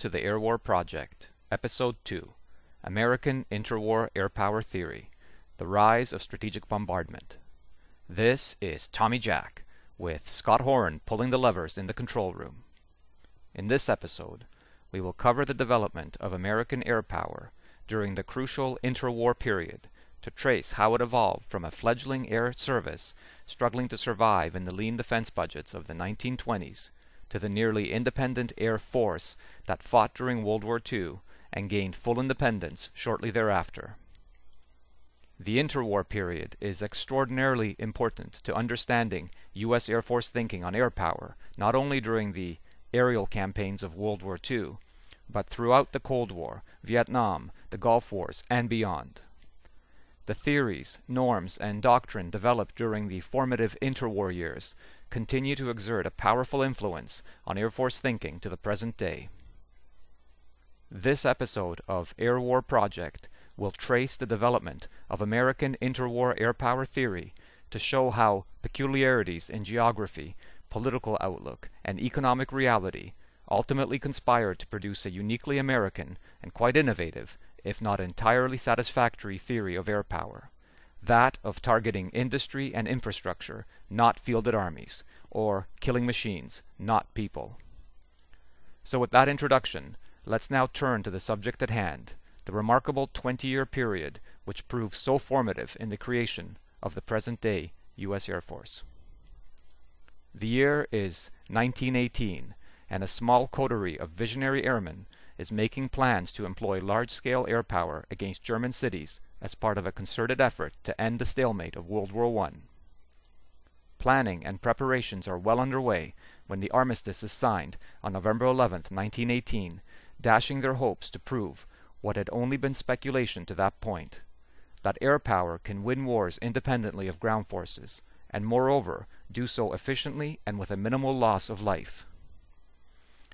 To the Air War Project, Episode 2 American Interwar Air Power Theory The Rise of Strategic Bombardment. This is Tommy Jack, with Scott Horan pulling the levers in the control room. In this episode, we will cover the development of American air power during the crucial interwar period to trace how it evolved from a fledgling air service struggling to survive in the lean defense budgets of the 1920s to the nearly independent air force that fought during World War II and gained full independence shortly thereafter. The interwar period is extraordinarily important to understanding U.S. Air Force thinking on air power, not only during the aerial campaigns of World War II, but throughout the Cold War, Vietnam, the Gulf Wars, and beyond. The theories, norms, and doctrine developed during the formative interwar years continue to exert a powerful influence on Air Force thinking to the present day. This episode of Air War Project will trace the development of American interwar air power theory to show how peculiarities in geography, political outlook, and economic reality ultimately conspired to produce a uniquely American and quite innovative, if not entirely satisfactory, theory of air power that of targeting industry and infrastructure, not fielded armies, or killing machines, not people. So with that introduction, let's now turn to the subject at hand, the remarkable 20-year period which proved so formative in the creation of the present-day U.S. Air Force. The year is 1918, and a small coterie of visionary airmen is making plans to employ large-scale air power against German cities as part of a concerted effort to end the stalemate of World War I. Planning and preparations are well underway when the armistice is signed on November 11, 1918, dashing their hopes to prove what had only been speculation to that point that air power can win wars independently of ground forces, and moreover do so efficiently and with a minimal loss of life.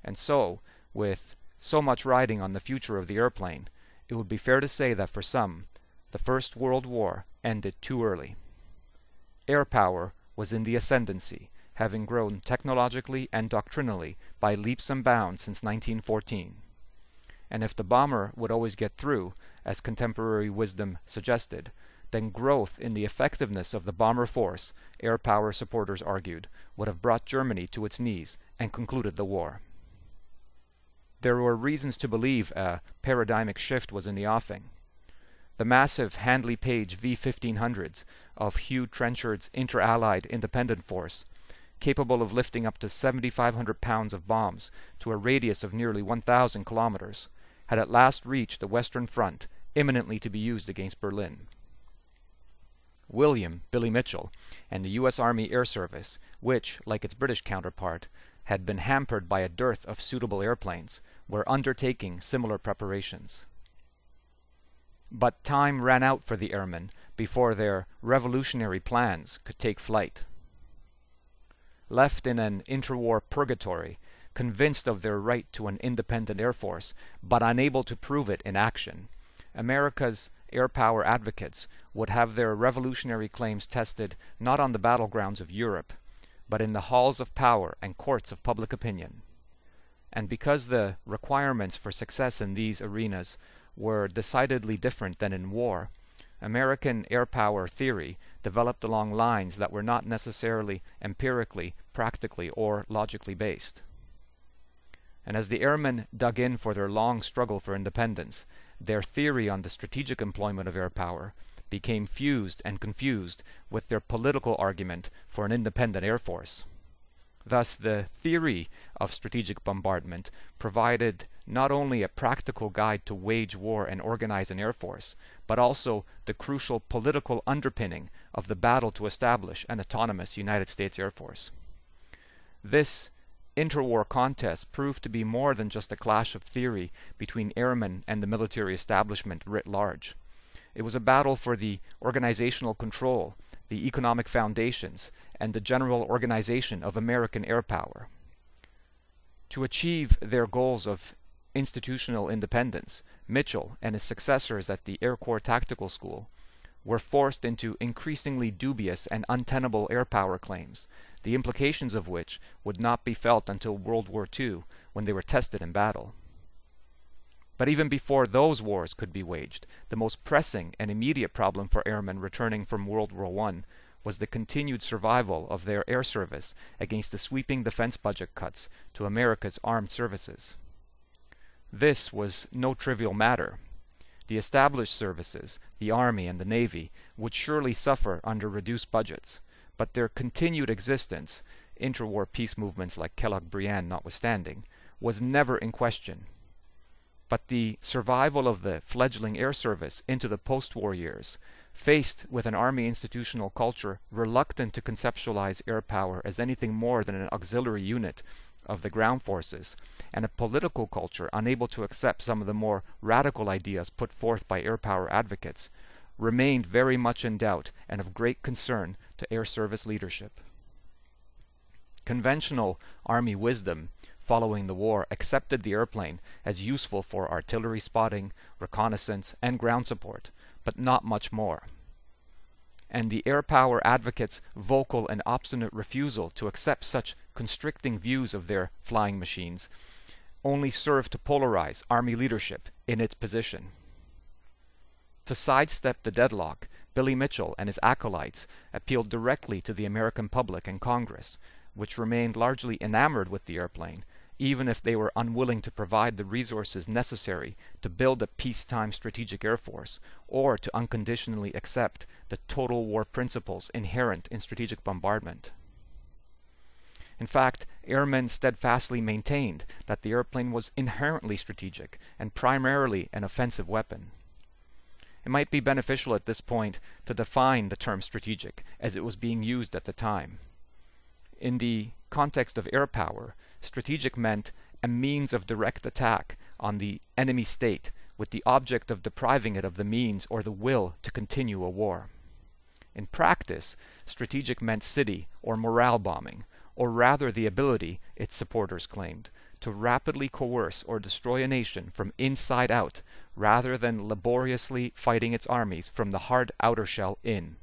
And so, with so much riding on the future of the airplane, it would be fair to say that for some the First World War ended too early. Air power was in the ascendancy, having grown technologically and doctrinally by leaps and bounds since 1914. And if the bomber would always get through, as contemporary wisdom suggested, then growth in the effectiveness of the bomber force, air power supporters argued, would have brought Germany to its knees and concluded the war. There were reasons to believe a paradigmic shift was in the offing. The massive Handley Page V-1500s of Hugh Trenchard's Inter-Allied Independent Force, capable of lifting up to 7,500 pounds of bombs to a radius of nearly 1,000 kilometers, had at last reached the Western Front, imminently to be used against Berlin. William Billy Mitchell and the U.S. Army Air Service, which, like its British counterpart, had been hampered by a dearth of suitable airplanes, were undertaking similar preparations. But time ran out for the airmen before their revolutionary plans could take flight. Left in an interwar purgatory, convinced of their right to an independent air force, but unable to prove it in action, America's air power advocates would have their revolutionary claims tested not on the battlegrounds of Europe, but in the halls of power and courts of public opinion. And because the requirements for success in these arenas were decidedly different than in war, American air power theory developed along lines that were not necessarily empirically, practically, or logically based. And as the airmen dug in for their long struggle for independence, their theory on the strategic employment of air power became fused and confused with their political argument for an independent air force. Thus, the theory of strategic bombardment provided not only a practical guide to wage war and organize an air force, but also the crucial political underpinning of the battle to establish an autonomous United States Air Force. This interwar contest proved to be more than just a clash of theory between airmen and the military establishment writ large. It was a battle for the organizational control the economic foundations, and the general organization of American air power. To achieve their goals of institutional independence, Mitchell and his successors at the Air Corps Tactical School were forced into increasingly dubious and untenable air power claims, the implications of which would not be felt until World War II when they were tested in battle. But even before those wars could be waged, the most pressing and immediate problem for airmen returning from World War I was the continued survival of their air service against the sweeping defense budget cuts to America's armed services. This was no trivial matter. The established services, the Army and the Navy, would surely suffer under reduced budgets, but their continued existence, interwar peace movements like Kellogg-Briand notwithstanding, was never in question. But the survival of the fledgling air service into the post-war years, faced with an Army institutional culture reluctant to conceptualize air power as anything more than an auxiliary unit of the ground forces, and a political culture unable to accept some of the more radical ideas put forth by air power advocates, remained very much in doubt and of great concern to air service leadership. Conventional Army wisdom following the war accepted the airplane as useful for artillery spotting, reconnaissance, and ground support, but not much more. And the air power advocates' vocal and obstinate refusal to accept such constricting views of their flying machines only served to polarize Army leadership in its position. To sidestep the deadlock, Billy Mitchell and his acolytes appealed directly to the American public and Congress, which remained largely enamored with the airplane even if they were unwilling to provide the resources necessary to build a peacetime strategic air force, or to unconditionally accept the total war principles inherent in strategic bombardment. In fact, airmen steadfastly maintained that the airplane was inherently strategic and primarily an offensive weapon. It might be beneficial at this point to define the term strategic as it was being used at the time. In the context of air power, strategic meant a means of direct attack on the enemy state with the object of depriving it of the means or the will to continue a war. In practice, strategic meant city or morale bombing, or rather the ability, its supporters claimed, to rapidly coerce or destroy a nation from inside out rather than laboriously fighting its armies from the hard outer shell in.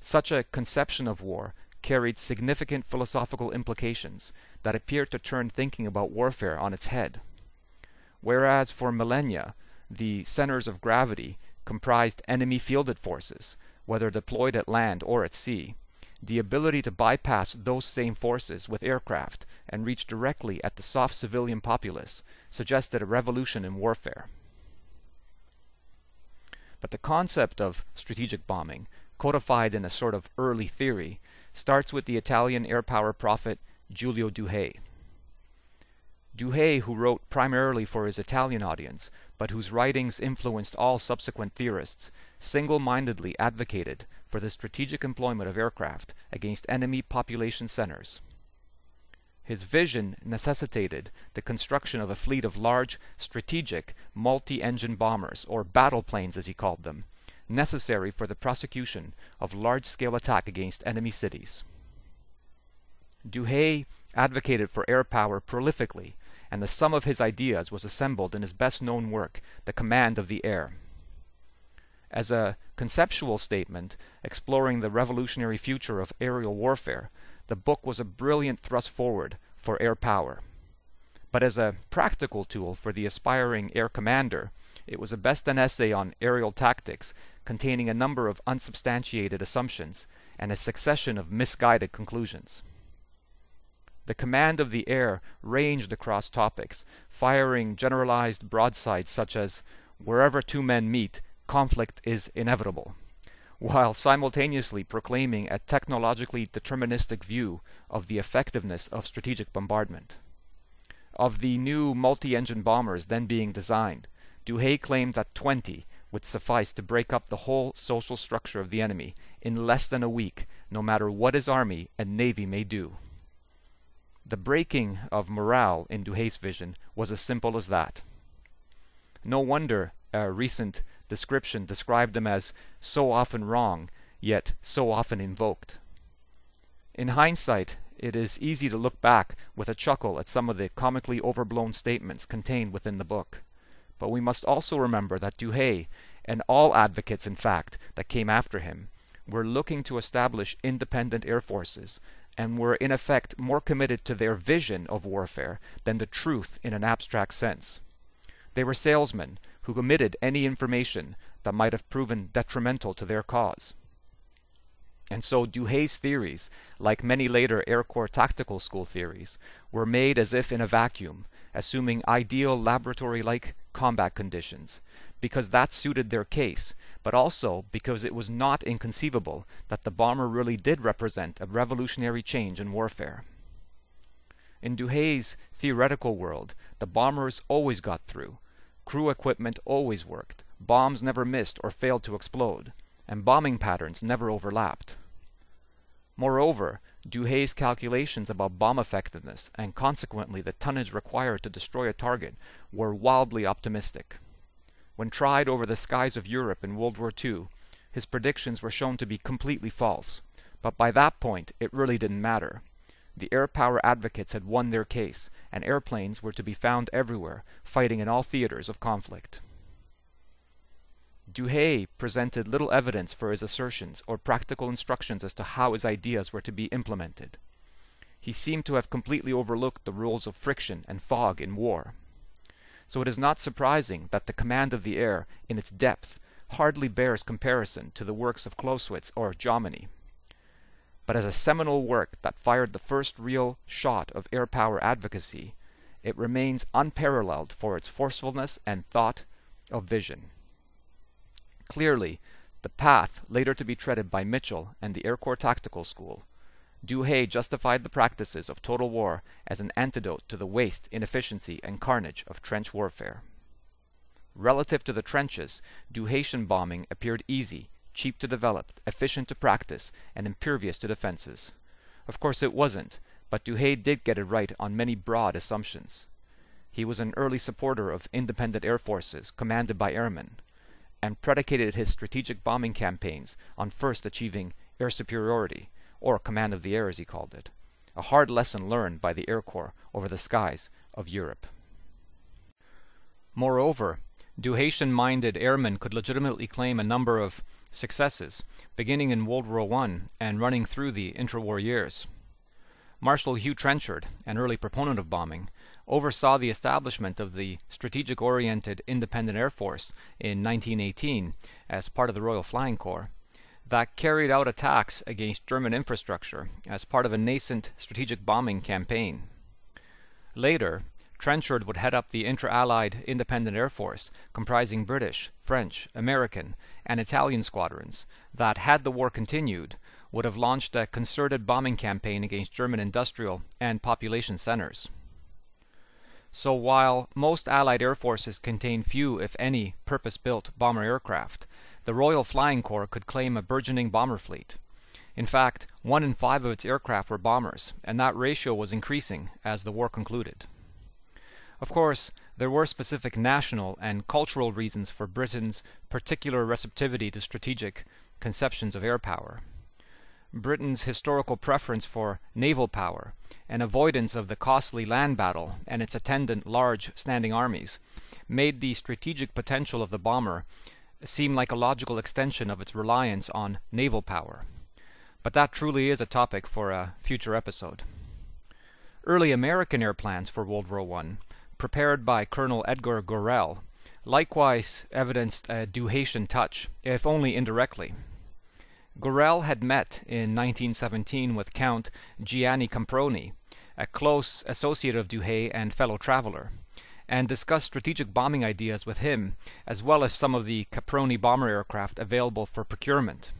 Such a conception of war carried significant philosophical implications that appeared to turn thinking about warfare on its head. Whereas for millennia, the centers of gravity comprised enemy fielded forces, whether deployed at land or at sea, the ability to bypass those same forces with aircraft and reach directly at the soft civilian populace suggested a revolution in warfare. But the concept of strategic bombing, codified in a sort of early theory, starts with the Italian air power prophet Giulio Douhet. Douhet, who wrote primarily for his Italian audience, but whose writings influenced all subsequent theorists, single-mindedly advocated for the strategic employment of aircraft against enemy population centers. His vision necessitated the construction of a fleet of large, strategic, multi-engine bombers, or battle planes as he called them, necessary for the prosecution of large-scale attack against enemy cities. Douhet advocated for air power prolifically, and the sum of his ideas was assembled in his best-known work, The Command of the Air. As a conceptual statement exploring the revolutionary future of aerial warfare, the book was a brilliant thrust forward for air power. But as a practical tool for the aspiring air commander, it was a best an essay on aerial tactics containing a number of unsubstantiated assumptions and a succession of misguided conclusions. The command of the air ranged across topics, firing generalized broadsides such as, wherever two men meet, conflict is inevitable, while simultaneously proclaiming a technologically deterministic view of the effectiveness of strategic bombardment. Of the new multi-engine bombers then being designed, Douhet claimed that 20 would suffice to break up the whole social structure of the enemy in less than a week, no matter what his army and navy may do. The breaking of morale in Douhet's vision was as simple as that. No wonder a recent description described them as so often wrong, yet so often invoked. In hindsight, it is easy to look back with a chuckle at some of the comically overblown statements contained within the book. But we must also remember that Douhet, and all advocates, in fact, that came after him, were looking to establish independent air forces and were in effect more committed to their vision of warfare than the truth in an abstract sense. They were salesmen who omitted any information that might have proven detrimental to their cause. And so Douhet's theories, like many later Air Corps tactical school theories, were made as if in a vacuum, assuming ideal laboratory-like combat conditions, because that suited their case, but also because it was not inconceivable that the bomber really did represent a revolutionary change in warfare. In Douhet's theoretical world, the bombers always got through, crew equipment always worked, bombs never missed or failed to explode, and bombing patterns never overlapped. Moreover, Douhet's calculations about bomb effectiveness and consequently the tonnage required to destroy a target were wildly optimistic. When tried over the skies of Europe in World War II, his predictions were shown to be completely false, but by that point it really didn't matter. The air power advocates had won their case, and airplanes were to be found everywhere, fighting in all theaters of conflict. Douhet presented little evidence for his assertions or practical instructions as to how his ideas were to be implemented. He seemed to have completely overlooked the rules of friction and fog in war. So it is not surprising that the command of the air, in its depth, hardly bears comparison to the works of Clausewitz or Jomini. But as a seminal work that fired the first real shot of air power advocacy, it remains unparalleled for its forcefulness and thought of vision. Clearly, the path later to be treaded by Mitchell and the Air Corps Tactical School, Douhet justified the practices of total war as an antidote to the waste, inefficiency, and carnage of trench warfare. Relative to the trenches, Douhetian bombing appeared easy, cheap to develop, efficient to practice, and impervious to defenses. Of course it wasn't, but Douhet did get it right on many broad assumptions. He was an early supporter of independent air forces commanded by airmen, and predicated his strategic bombing campaigns on first achieving air superiority, or command of the air as he called it, a hard lesson learned by the Air Corps over the skies of Europe. Moreover, Douhetian-minded airmen could legitimately claim a number of successes, beginning in World War I and running through the interwar years. Marshal Hugh Trenchard, an early proponent of bombing, oversaw the establishment of the strategic-oriented Independent Air Force in 1918 as part of the Royal Flying Corps that carried out attacks against German infrastructure as part of a nascent strategic bombing campaign. Later, Trenchard would head up the inter-allied Independent Air Force comprising British, French, American, and Italian squadrons that, had the war continued, would have launched a concerted bombing campaign against German industrial and population centers. So while most Allied air forces contain few, if any, purpose-built bomber aircraft, the Royal Flying Corps could claim a burgeoning bomber fleet. In fact, one in five of its aircraft were bombers, and that ratio was increasing as the war concluded. Of course, there were specific national and cultural reasons for Britain's particular receptivity to strategic conceptions of air power. Britain's historical preference for naval power and avoidance of the costly land battle and its attendant large standing armies made the strategic potential of the bomber seem like a logical extension of its reliance on naval power. But that truly is a topic for a future episode. Early American air plans for World War I, prepared by Colonel Edgar Gorell, likewise evidenced a Douhetian touch, if only indirectly. Gorell had met in 1917 with Count Gianni Caproni, a close associate of Douhet and fellow traveler, and discussed strategic bombing ideas with him, as well as some of the Caproni bomber aircraft available for procurement.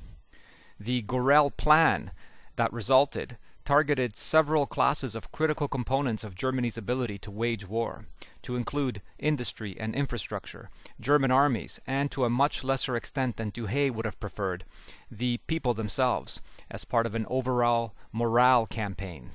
The Gorell plan that resulted targeted several classes of critical components of Germany's ability to wage war, to include industry and infrastructure, German armies, and to a much lesser extent than Douhet would have preferred, the people themselves, as part of an overall morale campaign.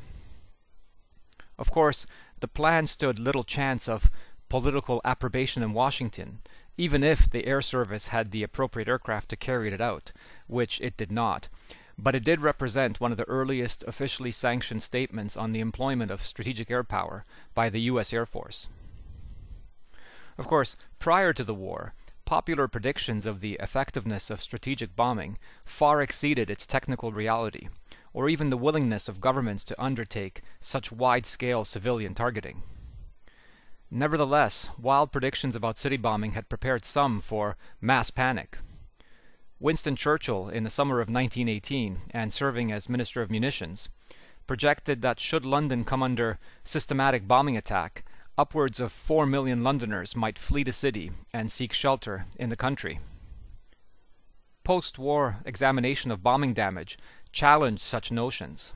Of course, the plan stood little chance of political approbation in Washington, even if the Air Service had the appropriate aircraft to carry it out, which it did not but it did represent one of the earliest officially sanctioned statements on the employment of strategic air power by the U.S. Air Force. Of course, prior to the war, popular predictions of the effectiveness of strategic bombing far exceeded its technical reality, or even the willingness of governments to undertake such wide-scale civilian targeting. Nevertheless, wild predictions about city bombing had prepared some for mass panic. Winston Churchill, in the summer of 1918, and serving as Minister of Munitions, projected that should London come under systematic bombing attack, upwards of 4 million Londoners might flee the city and seek shelter in the country. Post-war examination of bombing damage challenged such notions.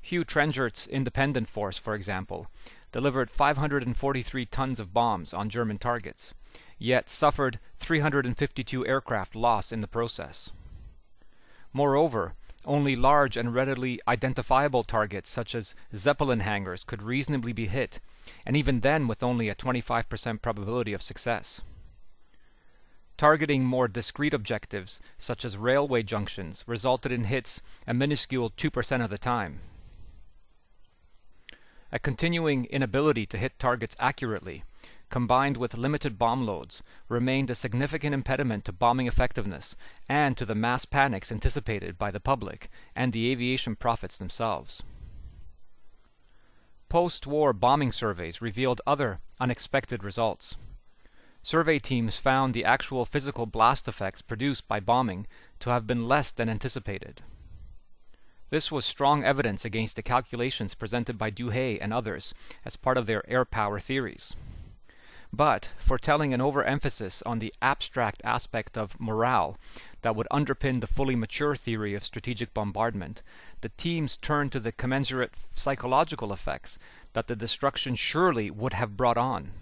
Hugh Trenchard's independent force, for example, delivered 543 tons of bombs on German targets, yet suffered 352 aircraft loss in the process. Moreover, only large and readily identifiable targets such as Zeppelin hangars could reasonably be hit, and even then with only a 25% probability of success. Targeting more discrete objectives, such as railway junctions, resulted in hits a minuscule 2% of the time. A continuing inability to hit targets accurately, combined with limited bomb loads, remained a significant impediment to bombing effectiveness and to the mass panics anticipated by the public and the aviation prophets themselves. Post-war bombing surveys revealed other unexpected results. Survey teams found the actual physical blast effects produced by bombing to have been less than anticipated. This was strong evidence against the calculations presented by Douhet and others as part of their air power theories. But, foretelling an overemphasis on the abstract aspect of morale that would underpin the fully mature theory of strategic bombardment, the teams turned to the commensurate psychological effects that the destruction surely would have brought on.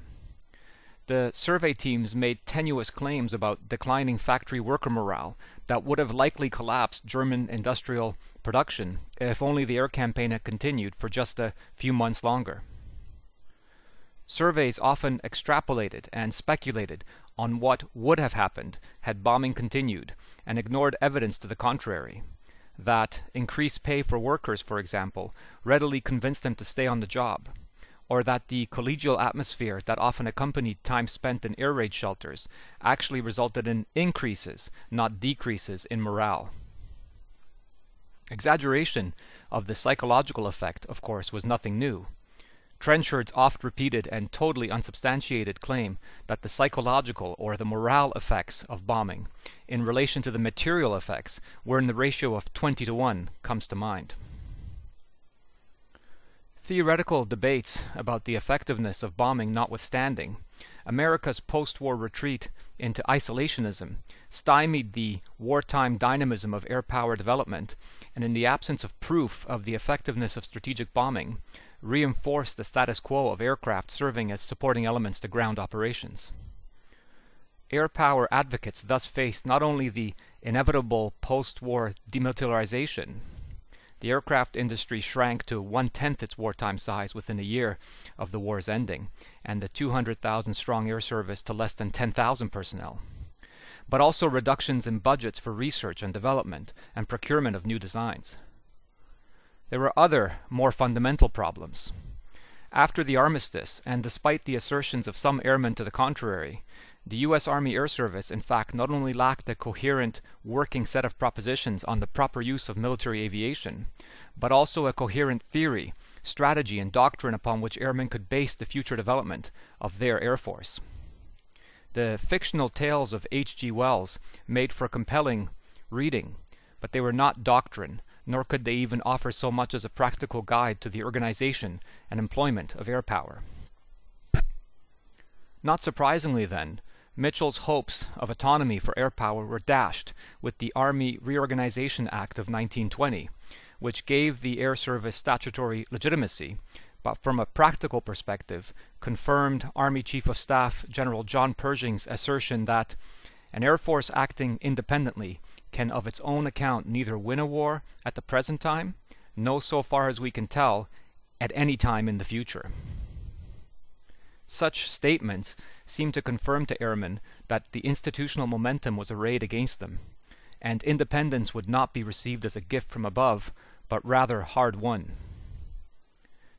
The survey teams made tenuous claims about declining factory worker morale that would have likely collapsed German industrial production if only the air campaign had continued for just a few months longer. Surveys often extrapolated and speculated on what would have happened had bombing continued, and ignored evidence to the contrary. That increased pay for workers, for example, readily convinced them to stay on the job, or that the collegial atmosphere that often accompanied time spent in air raid shelters actually resulted in increases, not decreases, in morale. Exaggeration of the psychological effect, of course, was nothing new. Trenchard's oft-repeated and totally unsubstantiated claim that the psychological or the morale effects of bombing in relation to the material effects were in the ratio of 20 to 1 comes to mind. Theoretical debates about the effectiveness of bombing notwithstanding, America's post-war retreat into isolationism stymied the wartime dynamism of air power development, and in the absence of proof of the effectiveness of strategic bombing, reinforced the status quo of aircraft serving as supporting elements to ground operations. Air power advocates thus faced not only the inevitable post-war demilitarization, the aircraft industry shrank to one-tenth its wartime size within a year of the war's ending, and the 200,000 strong air service to less than 10,000 personnel, but also reductions in budgets for research and development and procurement of new designs. There were other, more fundamental problems. After the armistice, and despite the assertions of some airmen to the contrary, the U.S. Army Air Service in fact not only lacked a coherent working set of propositions on the proper use of military aviation, but also a coherent theory, strategy, and doctrine upon which airmen could base the future development of their Air Force. The fictional tales of H. G. Wells made for compelling reading, but they were not doctrine, nor could they even offer so much as a practical guide to the organization and employment of air power. Not surprisingly, then, Mitchell's hopes of autonomy for air power were dashed with the Army Reorganization Act of 1920, which gave the Air Service statutory legitimacy, but from a practical perspective confirmed Army Chief of Staff General John Pershing's assertion that an Air Force acting independently can of its own account neither win a war at the present time, nor so far as we can tell, at any time in the future. Such statements seem to confirm to airmen that the institutional momentum was arrayed against them, and independence would not be received as a gift from above, but rather hard won.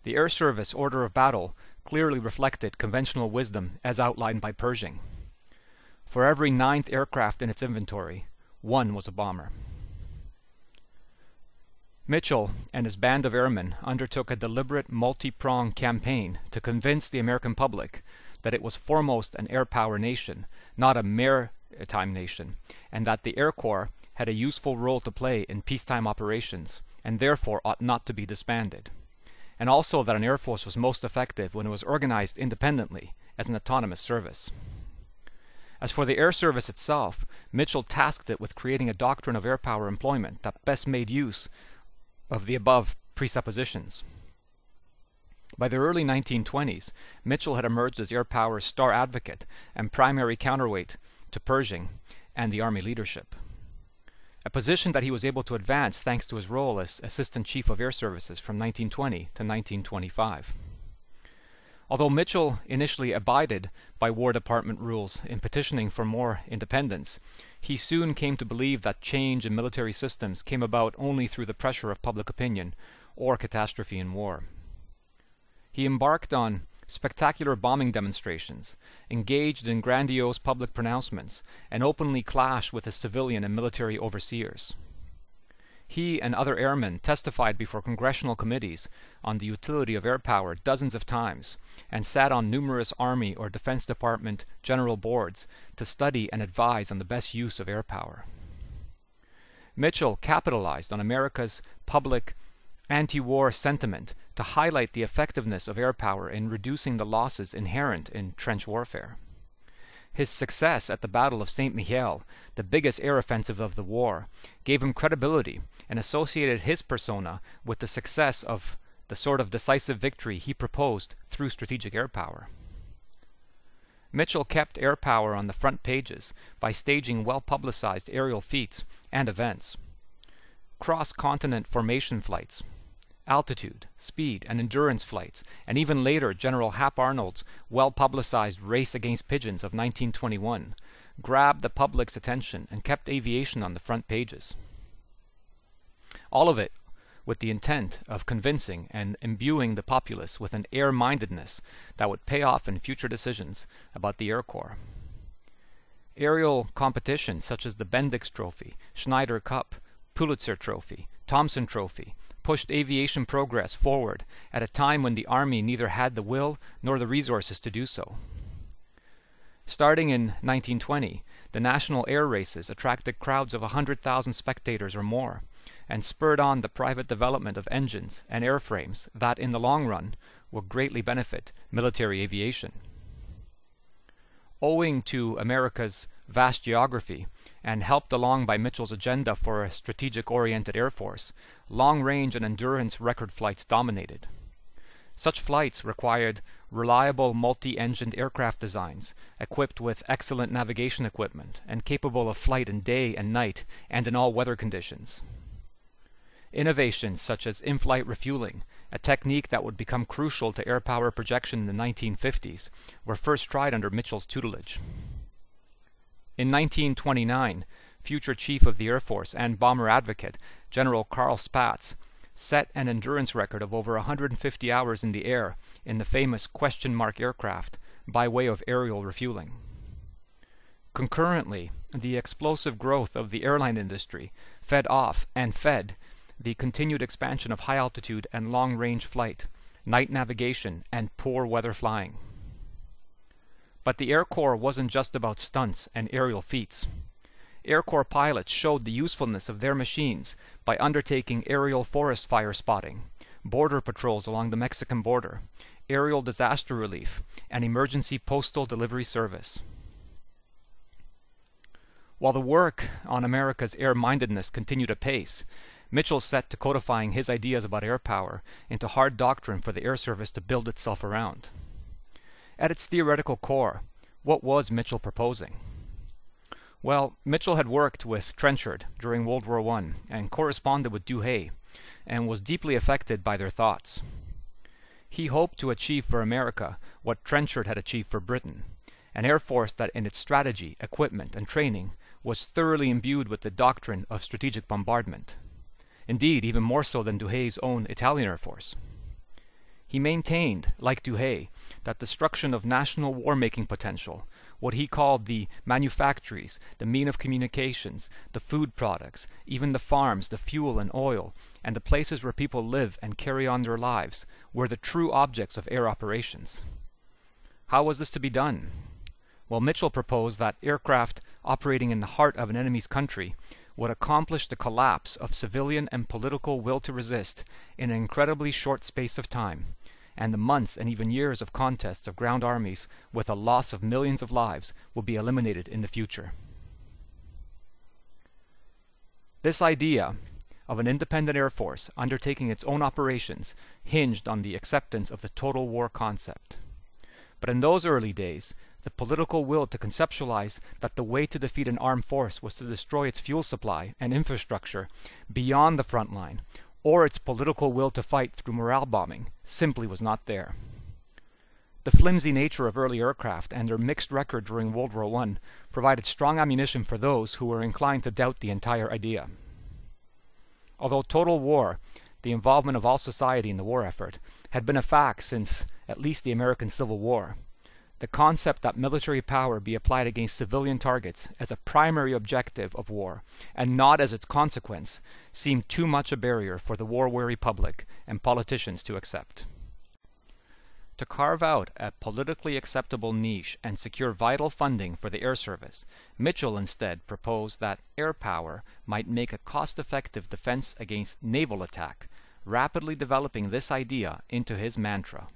The Air Service order of battle clearly reflected conventional wisdom as outlined by Pershing. For every ninth aircraft in its inventory, one was a bomber. Mitchell and his band of airmen undertook a deliberate multi-pronged campaign to convince the American public that it was foremost an air power nation, not a maritime nation, and that the Air Corps had a useful role to play in peacetime operations, and therefore ought not to be disbanded, and also that an air force was most effective when it was organized independently as an autonomous service. As for the air service itself, Mitchell tasked it with creating a doctrine of air power employment that best made use of the above presuppositions. By the early 1920s, Mitchell had emerged as air power's star advocate and primary counterweight to Pershing and the Army leadership. A position that he was able to advance thanks to his role as Assistant Chief of Air Services from 1920 to 1925. Although Mitchell initially abided by War Department rules in petitioning for more independence, he soon came to believe that change in military systems came about only through the pressure of public opinion or catastrophe in war. He embarked on spectacular bombing demonstrations, engaged in grandiose public pronouncements, and openly clashed with his civilian and military overseers. He and other airmen testified before congressional committees on the utility of air power dozens of times, and sat on numerous Army or Defense Department general boards to study and advise on the best use of air power. Mitchell capitalized on America's public anti-war sentiment to highlight the effectiveness of air power in reducing the losses inherent in trench warfare. His success at the Battle of St. Mihiel, the biggest air offensive of the war, gave him credibility and associated his persona with the success of the sort of decisive victory he proposed through strategic air power. Mitchell kept air power on the front pages by staging well-publicized aerial feats and events. Cross-continent formation flights, altitude, speed, and endurance flights, and even later General Hap Arnold's well-publicized Race Against Pigeons of 1921, grabbed the public's attention and kept aviation on the front pages. All of it with the intent of convincing and imbuing the populace with an air-mindedness that would pay off in future decisions about the Air Corps. Aerial competitions such as the Bendix Trophy, Schneider Cup, Pulitzer Trophy, Thompson Trophy, pushed aviation progress forward at a time when the Army neither had the will nor the resources to do so. Starting in 1920, the national air races attracted crowds of 100,000 spectators or more, and spurred on the private development of engines and airframes that, in the long run, will greatly benefit military aviation. Owing to America's vast geography, and helped along by Mitchell's agenda for a strategic-oriented air force, long-range and endurance record flights dominated. Such flights required reliable multi-engined aircraft designs, equipped with excellent navigation equipment, and capable of flight in day and night and in all weather conditions. Innovations such as in-flight refueling, a technique that would become crucial to air power projection in the 1950s, were first tried under Mitchell's tutelage. In 1929, future Chief of the Air Force and bomber advocate, General Carl Spaatz, set an endurance record of over 150 hours in the air in the famous question mark aircraft by way of aerial refueling. Concurrently, the explosive growth of the airline industry fed off and fed the continued expansion of high altitude and long range flight, night navigation, and poor weather flying. But the Air Corps wasn't just about stunts and aerial feats. Air Corps pilots showed the usefulness of their machines by undertaking aerial forest fire spotting, border patrols along the Mexican border, aerial disaster relief, and emergency postal delivery service. While the work on America's air-mindedness continued apace, Mitchell set to codifying his ideas about air power into hard doctrine for the air service to build itself around. At its theoretical core, what was Mitchell proposing? Well, Mitchell had worked with Trenchard during World War I and corresponded with Douhet and was deeply affected by their thoughts. He hoped to achieve for America what Trenchard had achieved for Britain, an air force that in its strategy, equipment, and training was thoroughly imbued with the doctrine of strategic bombardment. Indeed, even more so than Douhet's own Italian air force. He maintained, like Douhet, that destruction of national war-making potential what he called the manufactories, the mean of communications, the food products, even the farms, the fuel and oil, and the places where people live and carry on their lives, were the true objects of air operations. How was this to be done? Well, Mitchell proposed that aircraft operating in the heart of an enemy's country would accomplish the collapse of civilian and political will to resist in an incredibly short space of time, and the months and even years of contests of ground armies with a loss of millions of lives would be eliminated in the future. This idea of an independent air force undertaking its own operations hinged on the acceptance of the total war concept. But in those early days, the political will to conceptualize that the way to defeat an armed force was to destroy its fuel supply and infrastructure beyond the front line, or its political will to fight through morale bombing, simply was not there. The flimsy nature of early aircraft and their mixed record during World War I provided strong ammunition for those who were inclined to doubt the entire idea. Although total war, the involvement of all society in the war effort, had been a fact since at least the American Civil War, the concept that military power be applied against civilian targets as a primary objective of war, and not as its consequence, seemed too much a barrier for the war-weary public and politicians to accept. To carve out a politically acceptable niche and secure vital funding for the air service, Mitchell instead proposed that air power might make a cost-effective defense against naval attack, rapidly developing this idea into his mantra.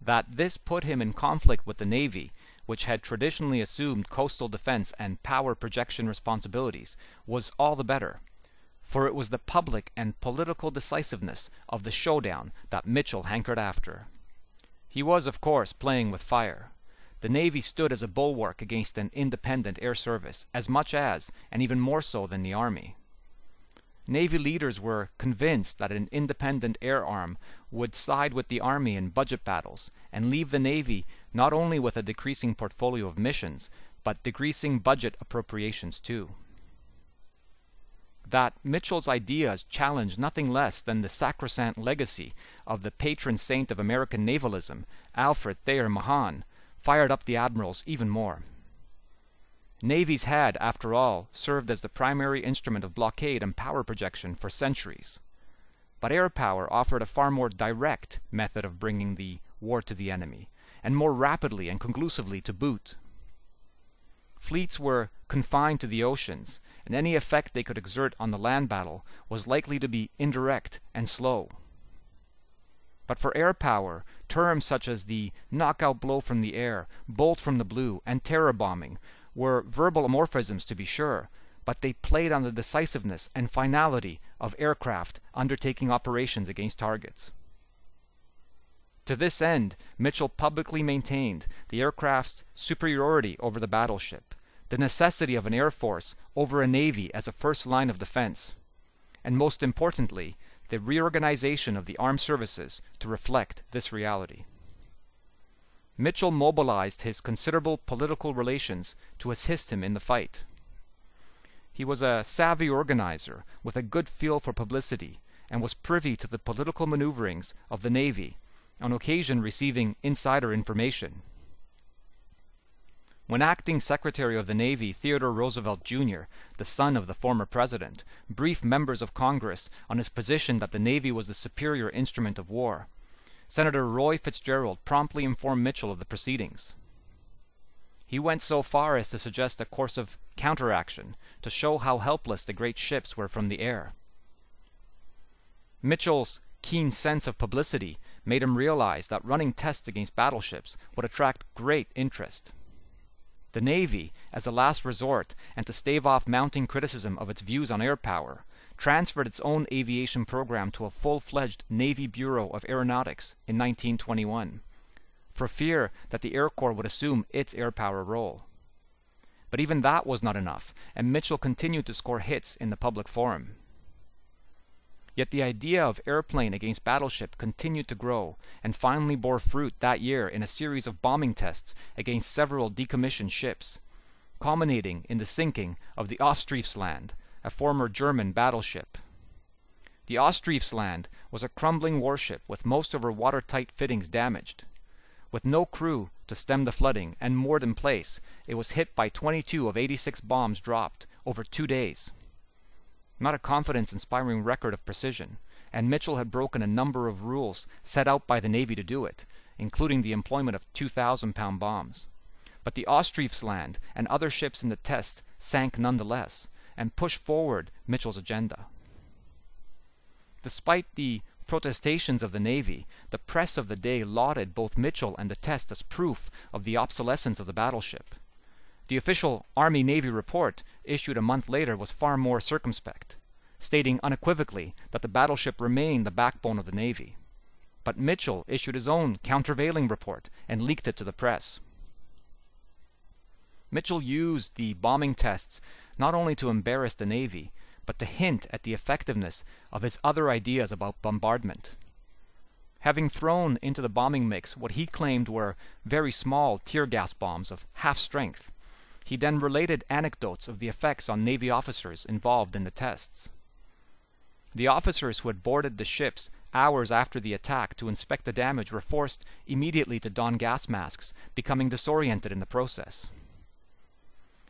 That this put him in conflict with the Navy, which had traditionally assumed coastal defense and power projection responsibilities, was all the better, for it was the public and political decisiveness of the showdown that Mitchell hankered after. He was, of course, playing with fire. The Navy stood as a bulwark against an independent air service, as much as, and even more so than the Army. Navy leaders were convinced that an independent air arm would side with the Army in budget battles and leave the Navy not only with a decreasing portfolio of missions, but decreasing budget appropriations too. That Mitchell's ideas challenged nothing less than the sacrosanct legacy of the patron saint of American navalism, Alfred Thayer Mahan, fired up the admirals even more. Navies had, after all, served as the primary instrument of blockade and power projection for centuries. But air power offered a far more direct method of bringing the war to the enemy, and more rapidly and conclusively to boot. Fleets were confined to the oceans, and any effect they could exert on the land battle was likely to be indirect and slow. But for air power, terms such as the knockout blow from the air, bolt from the blue, and terror bombing were verbal morphisms to be sure, but they played on the decisiveness and finality of aircraft undertaking operations against targets. To this end, Mitchell publicly maintained the aircraft's superiority over the battleship, the necessity of an air force over a navy as a first line of defense, and most importantly, the reorganization of the armed services to reflect this reality. Mitchell mobilized his considerable political relations to assist him in the fight. He was a savvy organizer with a good feel for publicity, and was privy to the political maneuverings of the Navy, on occasion receiving insider information. When acting Secretary of the Navy Theodore Roosevelt, Jr., the son of the former president, briefed members of Congress on his position that the Navy was the superior instrument of war, Senator Roy Fitzgerald promptly informed Mitchell of the proceedings. He went so far as to suggest a course of counteraction to show how helpless the great ships were from the air. Mitchell's keen sense of publicity made him realize that running tests against battleships would attract great interest. The Navy, as a last resort and to stave off mounting criticism of its views on air power, transferred its own aviation program to a full-fledged Navy Bureau of Aeronautics in 1921, for fear that the Air Corps would assume its air power role. But even that was not enough, and Mitchell continued to score hits in the public forum. Yet the idea of airplane against battleship continued to grow, and finally bore fruit that year in a series of bombing tests against several decommissioned ships, culminating in the sinking of the Ostfriesland, a former German battleship. The Ostfriesland was a crumbling warship with most of her watertight fittings damaged. With no crew to stem the flooding and moored in place, it was hit by 22 of 86 bombs dropped over two days. Not a confidence-inspiring record of precision, and Mitchell had broken a number of rules set out by the Navy to do it, including the employment of 2,000-pound bombs. But the Ostfriesland and other ships in the test sank nonetheless, and push forward Mitchell's agenda. Despite the protestations of the Navy, the press of the day lauded both Mitchell and the test as proof of the obsolescence of the battleship. The official Army-Navy report issued a month later was far more circumspect, stating unequivocally that the battleship remained the backbone of the Navy. But Mitchell issued his own countervailing report and leaked it to the press. Mitchell used the bombing tests not only to embarrass the Navy, but to hint at the effectiveness of his other ideas about bombardment. Having thrown into the bombing mix what he claimed were very small tear gas bombs of half strength, he then related anecdotes of the effects on Navy officers involved in the tests. The officers who had boarded the ships hours after the attack to inspect the damage were forced immediately to don gas masks, becoming disoriented in the process.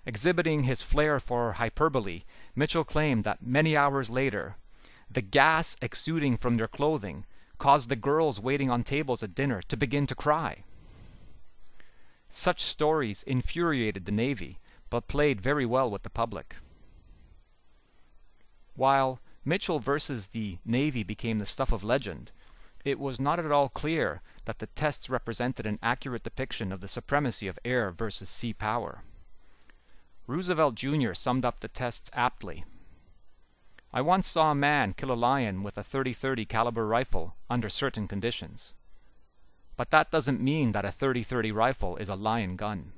Exhibiting his flair for hyperbole, Mitchell claimed that many hours later, the gas exuding from their clothing caused the girls waiting on tables at dinner to begin to cry. Such stories infuriated the Navy, but played very well with the public. While Mitchell versus the Navy became the stuff of legend, it was not at all clear that the tests represented an accurate depiction of the supremacy of air versus sea power. Roosevelt Jr. summed up the tests aptly. I once saw a man kill a lion with a 30-30 caliber rifle under certain conditions. But that doesn't mean that a 30-30 rifle is a lion gun.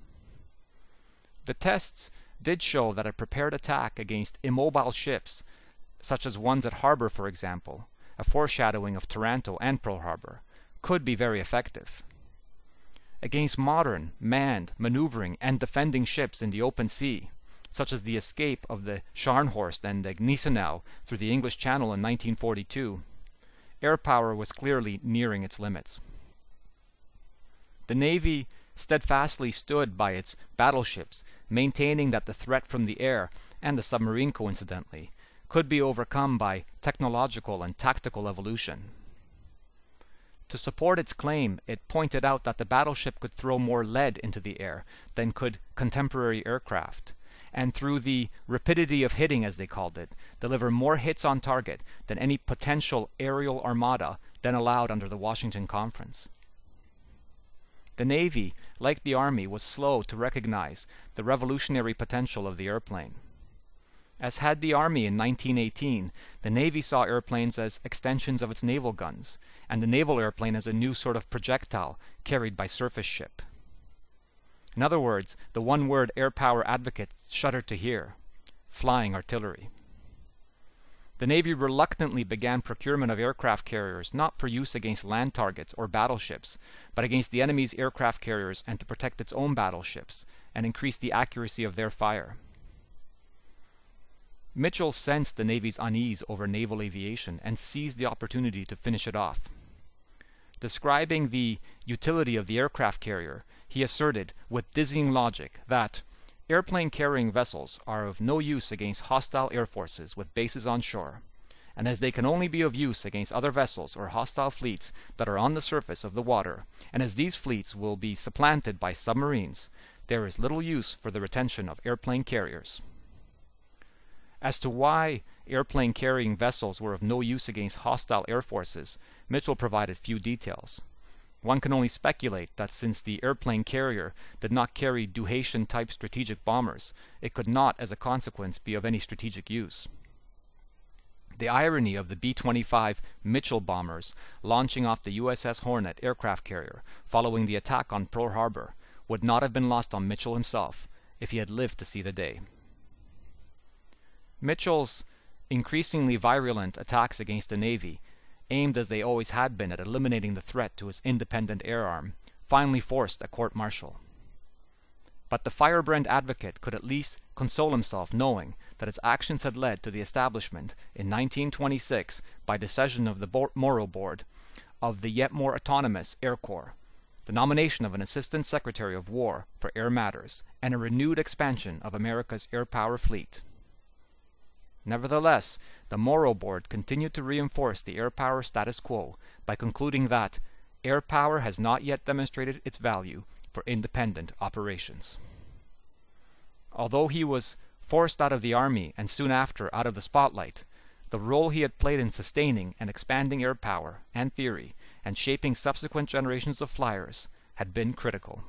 The tests did show that a prepared attack against immobile ships, such as ones at Harbor for example, a foreshadowing of Taranto and Pearl Harbor, could be very effective against modern, manned, maneuvering, and defending ships in the open sea, such as the escape of the Scharnhorst and the Gneisenau through the English Channel in 1942, air power was clearly nearing its limits. The Navy steadfastly stood by its battleships, maintaining that the threat from the air, and the submarine coincidentally, could be overcome by technological and tactical evolution. To support its claim, it pointed out that the battleship could throw more lead into the air than could contemporary aircraft, and through the rapidity of hitting, as they called it, deliver more hits on target than any potential aerial armada then allowed under the Washington Conference. The Navy, like the Army, was slow to recognize the revolutionary potential of the airplane. As had the Army in 1918, the Navy saw airplanes as extensions of its naval guns, and the naval airplane as a new sort of projectile carried by surface ship. In other words, the one word air power advocates shuddered to hear flying artillery. The Navy reluctantly began procurement of aircraft carriers not for use against land targets or battleships, but against the enemy's aircraft carriers and to protect its own battleships and increase the accuracy of their fire. Mitchell sensed the Navy's unease over naval aviation and seized the opportunity to finish it off. Describing the utility of the aircraft carrier, he asserted, with dizzying logic, that airplane carrying vessels are of no use against hostile air forces with bases on shore, and as they can only be of use against other vessels or hostile fleets that are on the surface of the water, and as these fleets will be supplanted by submarines, there is little use for the retention of airplane carriers. As to why airplane carrying vessels were of no use against hostile air forces, Mitchell provided few details. One can only speculate that since the airplane carrier did not carry Douhetian type strategic bombers, it could not as a consequence be of any strategic use. The irony of the B 25 Mitchell bombers launching off the USS Hornet aircraft carrier following the attack on Pearl Harbor would not have been lost on Mitchell himself if he had lived to see the day. Mitchell's increasingly virulent attacks against the Navy, aimed as they always had been at eliminating the threat to his independent air arm, finally forced a court martial. But the firebrand advocate could at least console himself knowing that his actions had led to the establishment in 1926 by decision of the Morrow Board of the yet more autonomous Air Corps, the nomination of an Assistant Secretary of War for Air Matters, and a renewed expansion of America's air power fleet. Nevertheless, the Morrow Board continued to reinforce the air power status quo by concluding that air power has not yet demonstrated its value for independent operations. Although he was forced out of the Army and soon after out of the spotlight, the role he had played in sustaining and expanding air power and theory and shaping subsequent generations of flyers had been critical.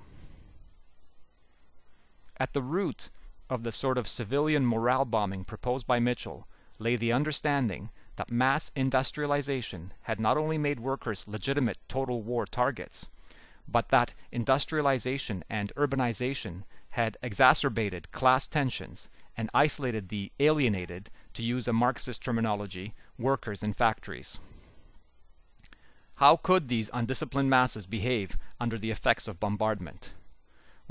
At the root of the sort of civilian morale bombing proposed by Mitchell lay the understanding that mass industrialization had not only made workers legitimate total war targets, but that industrialization and urbanization had exacerbated class tensions and isolated the alienated, to use a Marxist terminology, workers in factories. How could these undisciplined masses behave under the effects of bombardment?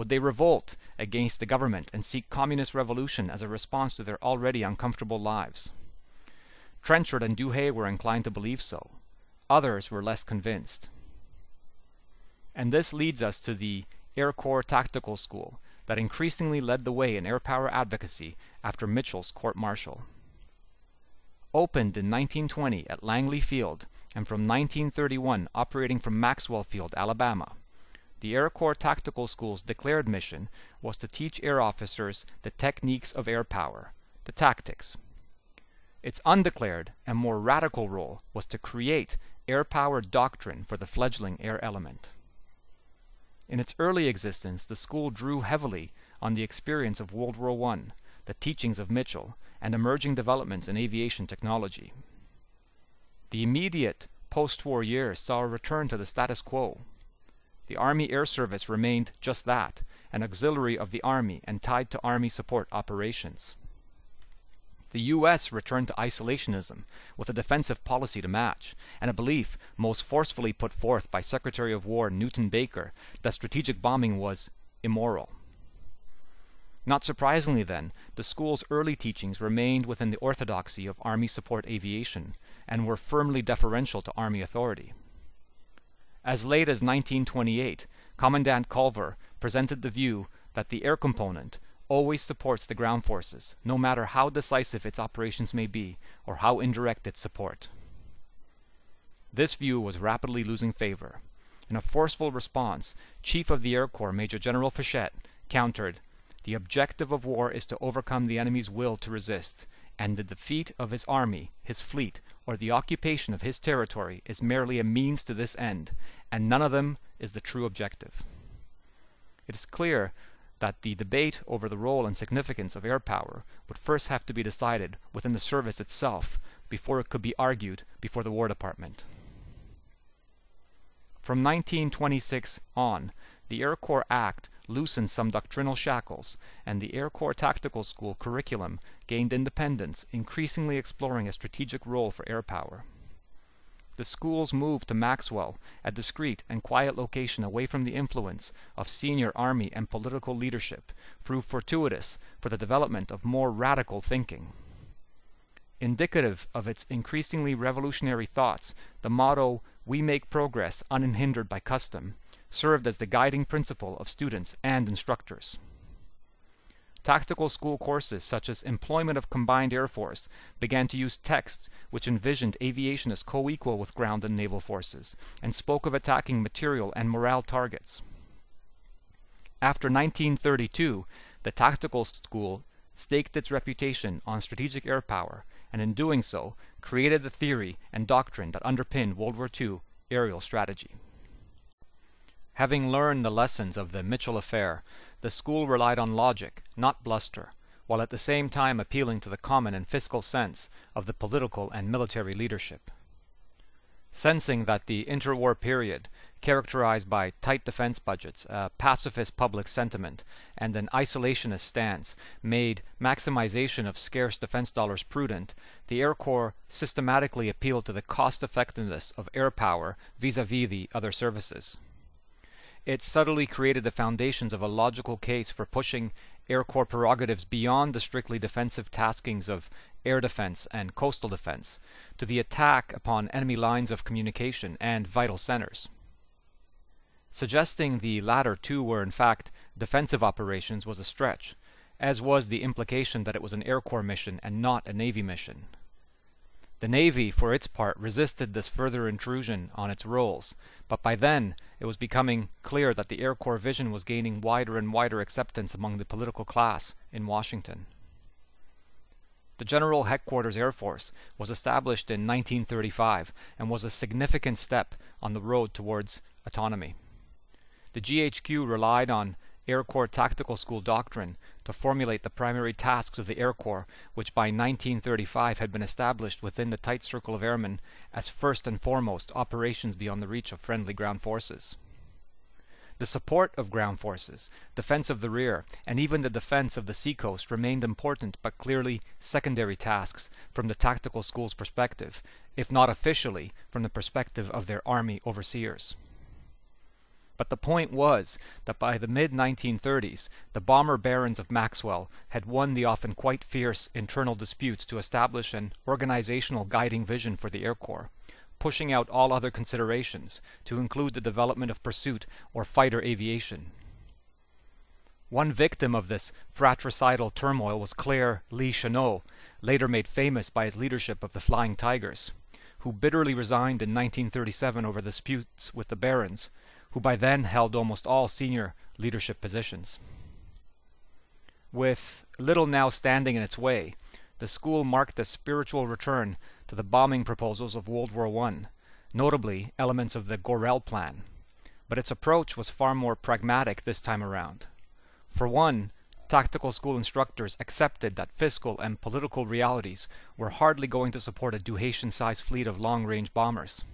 Would they revolt against the government and seek communist revolution as a response to their already uncomfortable lives? Trenchard and Douhet were inclined to believe so. Others were less convinced. And this leads us to the Air Corps Tactical School that increasingly led the way in air power advocacy after Mitchell's court martial. Opened in 1920 at Langley Field and from 1931 operating from Maxwell Field, Alabama, the Air Corps Tactical School's declared mission was to teach air officers the techniques of air power, the tactics. Its undeclared and more radical role was to create air power doctrine for the fledgling air element. In its early existence the school drew heavily on the experience of World War I, the teachings of Mitchell, and emerging developments in aviation technology. The immediate post-war years saw a return to the status quo. The Army Air Service remained just that, an auxiliary of the Army and tied to Army support operations. The U.S. returned to isolationism with a defensive policy to match, and a belief most forcefully put forth by Secretary of War Newton Baker that strategic bombing was immoral. Not surprisingly, then, the school's early teachings remained within the orthodoxy of Army support aviation and were firmly deferential to Army authority. As late as 1928, Commandant Culver presented the view that the air component always supports the ground forces, no matter how decisive its operations may be or how indirect its support. This view was rapidly losing favor. In a forceful response, Chief of the Air Corps Major General Fechet countered, "The objective of war is to overcome the enemy's will to resist, and the defeat of his army, his fleet, or the occupation of his territory is merely a means to this end, and none of them is the true objective." It is clear that the debate over the role and significance of air power would first have to be decided within the service itself before it could be argued before the War Department. From 1926 on, the Air Corps Act loosened some doctrinal shackles, and the Air Corps Tactical School curriculum gained independence, increasingly exploring a strategic role for air power. The school's moved to Maxwell, a discreet and quiet location away from the influence of senior Army and political leadership, proved fortuitous for the development of more radical thinking. Indicative of its increasingly revolutionary thoughts, the motto, We make progress unhindered by custom, served as the guiding principle of students and instructors. Tactical school courses such as Employment of Combined Air Force began to use text which envisioned aviation as co-equal with ground and naval forces, and spoke of attacking material and morale targets. After 1932, the tactical school staked its reputation on strategic air power, and in doing so, created the theory and doctrine that underpinned World War II aerial strategy. Having learned the lessons of the Mitchell affair, the school relied on logic, not bluster, while at the same time appealing to the common and fiscal sense of the political and military leadership. Sensing that the interwar period, characterized by tight defense budgets, a pacifist public sentiment, and an isolationist stance, made maximization of scarce defense dollars prudent, the Air Corps systematically appealed to the cost effectiveness of air power vis-a-vis the other services. It subtly created the foundations of a logical case for pushing Air Corps prerogatives beyond the strictly defensive taskings of air defense and coastal defense to the attack upon enemy lines of communication and vital centers. Suggesting the latter two were in fact defensive operations was a stretch, as was the implication that it was an Air Corps mission and not a Navy mission. The Navy, for its part, resisted this further intrusion on its roles, but by then it was becoming clear that the Air Corps vision was gaining wider and wider acceptance among the political class in Washington. The General Headquarters Air Force was established in 1935 and was a significant step on the road towards autonomy. The GHQ relied on Air Corps Tactical School doctrine to formulate the primary tasks of the Air Corps, which by 1935 had been established within the tight circle of airmen as first and foremost operations beyond the reach of friendly ground forces. The support of ground forces, defense of the rear, and even the defense of the seacoast remained important but clearly secondary tasks from the tactical school's perspective, if not officially from the perspective of their army overseers. But the point was that by the mid 1930s the bomber barons of Maxwell had won the often quite fierce internal disputes to establish an organizational guiding vision for the Air Corps pushing out all other considerations to include the development of pursuit or fighter aviation. One victim of this fratricidal turmoil was Claire Lee Chennault, later made famous by his leadership of the Flying Tigers, who bitterly resigned in 1937 over disputes with the barons, who by then held almost all senior leadership positions. With little now standing in its way, the school marked a spiritual return to the bombing proposals of World War I, notably elements of the Gorrell Plan. But its approach was far more pragmatic this time around. For one, tactical school instructors accepted that fiscal and political realities were hardly going to support a Douhetian-sized fleet of long-range bombers.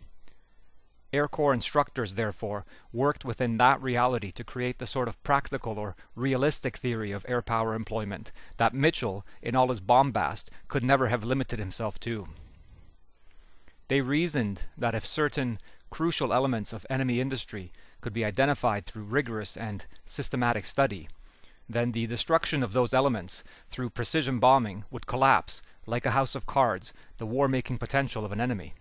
Air Corps instructors, therefore, worked within that reality to create the sort of practical or realistic theory of air power employment that Mitchell, in all his bombast, could never have limited himself to. They reasoned that if certain crucial elements of enemy industry could be identified through rigorous and systematic study, then the destruction of those elements through precision bombing would collapse, like a house of cards, the war-making potential of an enemy.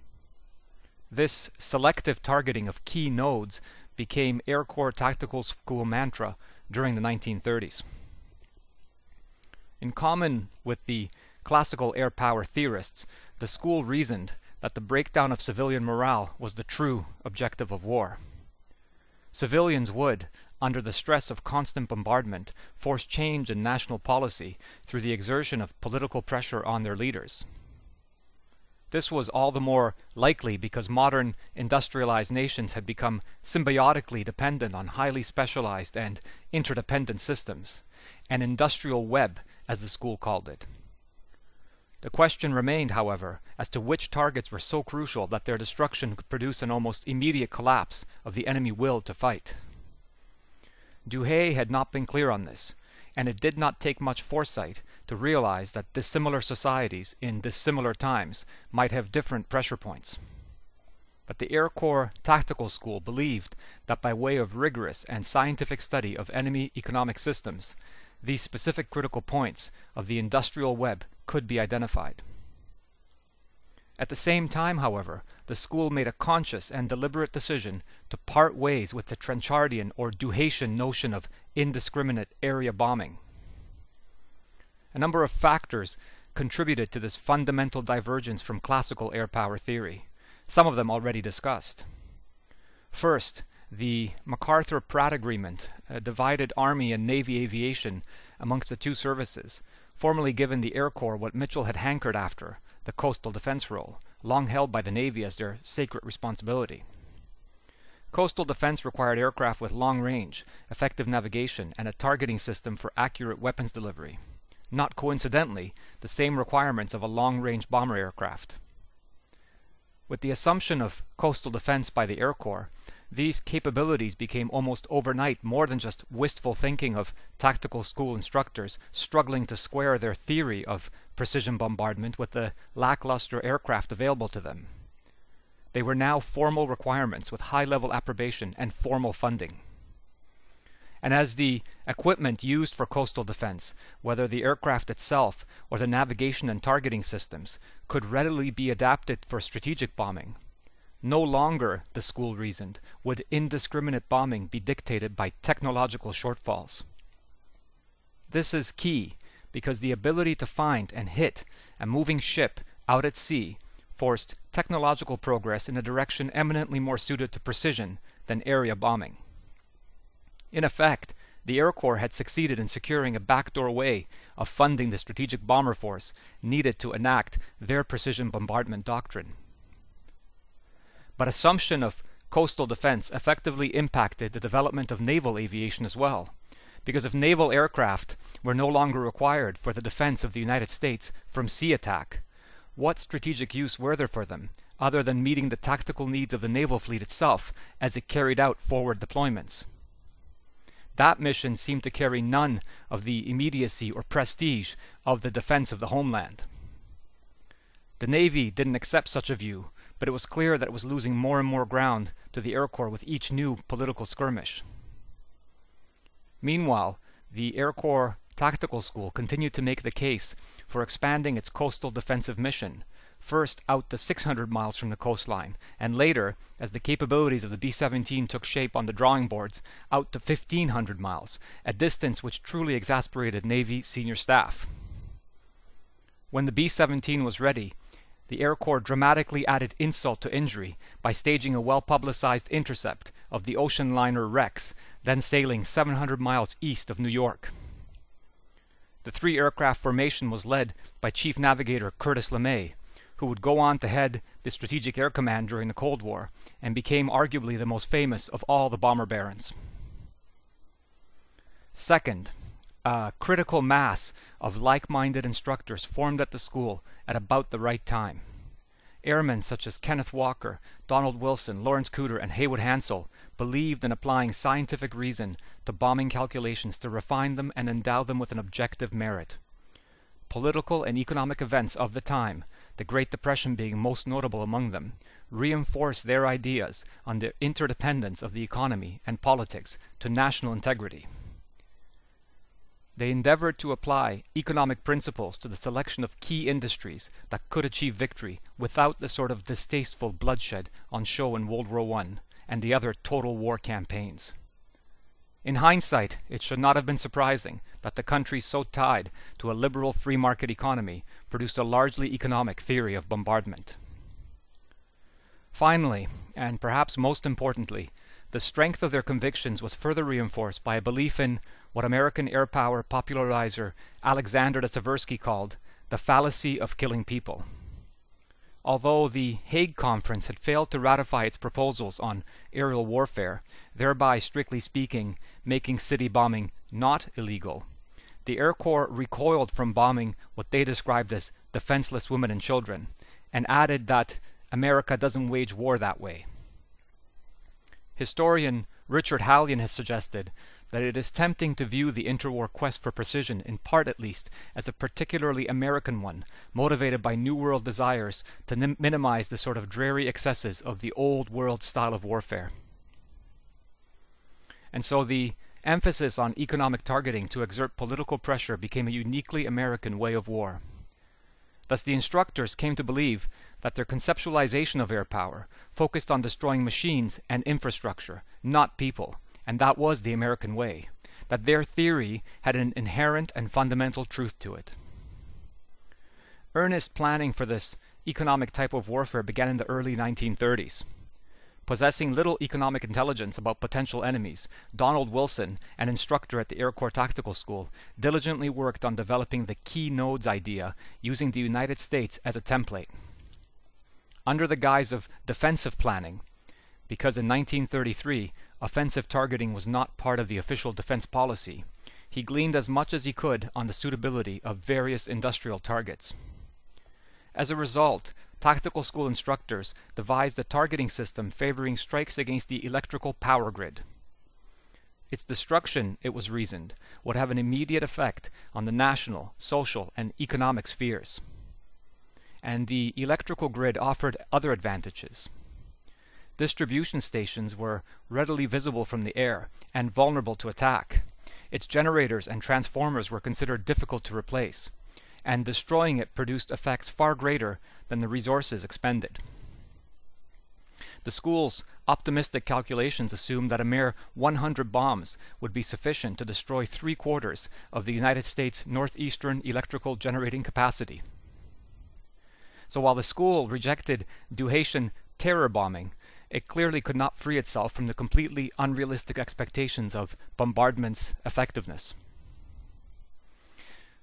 This selective targeting of key nodes became Air Corps Tactical School mantra during the 1930s. In common with the classical air power theorists, the school reasoned that the breakdown of civilian morale was the true objective of war. Civilians would, under the stress of constant bombardment, force change in national policy through the exertion of political pressure on their leaders. This was all the more likely because modern industrialized nations had become symbiotically dependent on highly specialized and interdependent systems, an industrial web, as the school called it. The question remained, however, as to which targets were so crucial that their destruction could produce an almost immediate collapse of the enemy will to fight. Douhet had not been clear on this, and it did not take much foresight to realize that dissimilar societies in dissimilar times might have different pressure points. But the Air Corps Tactical School believed that by way of rigorous and scientific study of enemy economic systems, these specific critical points of the industrial web could be identified. At the same time, however, the school made a conscious and deliberate decision to part ways with the Trenchardian or Douhetian notion of indiscriminate area bombing. A number of factors contributed to this fundamental divergence from classical air power theory, some of them already discussed. First, the MacArthur-Pratt Agreement uh, divided Army and Navy aviation amongst the two services, formerly given the Air Corps what Mitchell had hankered after, the coastal defense role, long held by the Navy as their sacred responsibility. Coastal defense required aircraft with long range, effective navigation, and a targeting system for accurate weapons delivery. Not coincidentally, the same requirements of a long range bomber aircraft. With the assumption of coastal defense by the Air Corps, these capabilities became almost overnight more than just wistful thinking of tactical school instructors struggling to square their theory of precision bombardment with the lackluster aircraft available to them. They were now formal requirements with high level approbation and formal funding. And as the equipment used for coastal defense, whether the aircraft itself or the navigation and targeting systems, could readily be adapted for strategic bombing, No longer, the school reasoned, would indiscriminate bombing be dictated by technological shortfalls. This is key because the ability to find and hit a moving ship out at sea forced technological progress in a direction eminently more suited to precision than area bombing. In effect, the Air Corps had succeeded in securing a backdoor way of funding the strategic bomber force needed to enact their precision bombardment doctrine. But assumption of coastal defense effectively impacted the development of naval aviation as well because if naval aircraft were no longer required for the defense of the United States from sea attack, what strategic use were there for them other than meeting the tactical needs of the naval fleet itself as it carried out forward deployments? That mission seemed to carry none of the immediacy or prestige of the defense of the homeland. The Navy didn't accept such a view, but it was clear that it was losing more and more ground to the Air Corps with each new political skirmish. Meanwhile, the Air Corps Tactical School continued to make the case for expanding its coastal defensive mission, first out to 600 miles from the coastline, and later, as the capabilities of the B 17 took shape on the drawing boards, out to 1,500 miles, a distance which truly exasperated Navy senior staff. When the B 17 was ready, the Air Corps dramatically added insult to injury by staging a well publicized intercept of the ocean liner Rex, then sailing 700 miles east of New York. The three aircraft formation was led by Chief Navigator Curtis LeMay, who would go on to head the Strategic Air Command during the Cold War and became arguably the most famous of all the bomber barons. Second, a critical mass of like minded instructors formed at the school at about the right time. Airmen such as Kenneth Walker, Donald Wilson, Laurence Kuter, and Haywood Hansell believed in applying scientific reason to bombing calculations to refine them and endow them with an objective merit. Political and economic events of the time, the Great Depression being most notable among them, reinforced their ideas on the interdependence of the economy and politics to national integrity. They endeavored to apply economic principles to the selection of key industries that could achieve victory without the sort of distasteful bloodshed on show in World War I and the other total war campaigns. In hindsight, it should not have been surprising that the country so tied to a liberal free market economy produced a largely economic theory of bombardment. Finally, and perhaps most importantly, the strength of their convictions was further reinforced by a belief in what American air power popularizer Alexander de Seversky called the fallacy of killing people. Although the Hague Conference had failed to ratify its proposals on aerial warfare, thereby, strictly speaking, making city bombing not illegal, the Air Corps recoiled from bombing what they described as defenseless women and children, and added that America doesn't wage war that way. Historian Richard Hallion has suggested that it is tempting to view the interwar quest for precision, in part at least, as a particularly American one, motivated by New World desires to nim- minimize the sort of dreary excesses of the Old World style of warfare. And so the emphasis on economic targeting to exert political pressure became a uniquely American way of war. Thus, the instructors came to believe that their conceptualization of air power focused on destroying machines and infrastructure, not people, and that was the American way, that their theory had an inherent and fundamental truth to it. Earnest planning for this economic type of warfare began in the early 1930s. Possessing little economic intelligence about potential enemies, Donald Wilson, an instructor at the Air Corps Tactical School, diligently worked on developing the key nodes idea using the United States as a template. Under the guise of defensive planning, because in 1933 offensive targeting was not part of the official defense policy, he gleaned as much as he could on the suitability of various industrial targets. As a result, tactical school instructors devised a targeting system favoring strikes against the electrical power grid. Its destruction, it was reasoned, would have an immediate effect on the national, social, and economic spheres. And the electrical grid offered other advantages. Distribution stations were readily visible from the air and vulnerable to attack. Its generators and transformers were considered difficult to replace and destroying it produced effects far greater than the resources expended. The school's optimistic calculations assumed that a mere 100 bombs would be sufficient to destroy three quarters of the United States' northeastern electrical generating capacity. So while the school rejected Douhetian terror bombing, it clearly could not free itself from the completely unrealistic expectations of bombardment's effectiveness.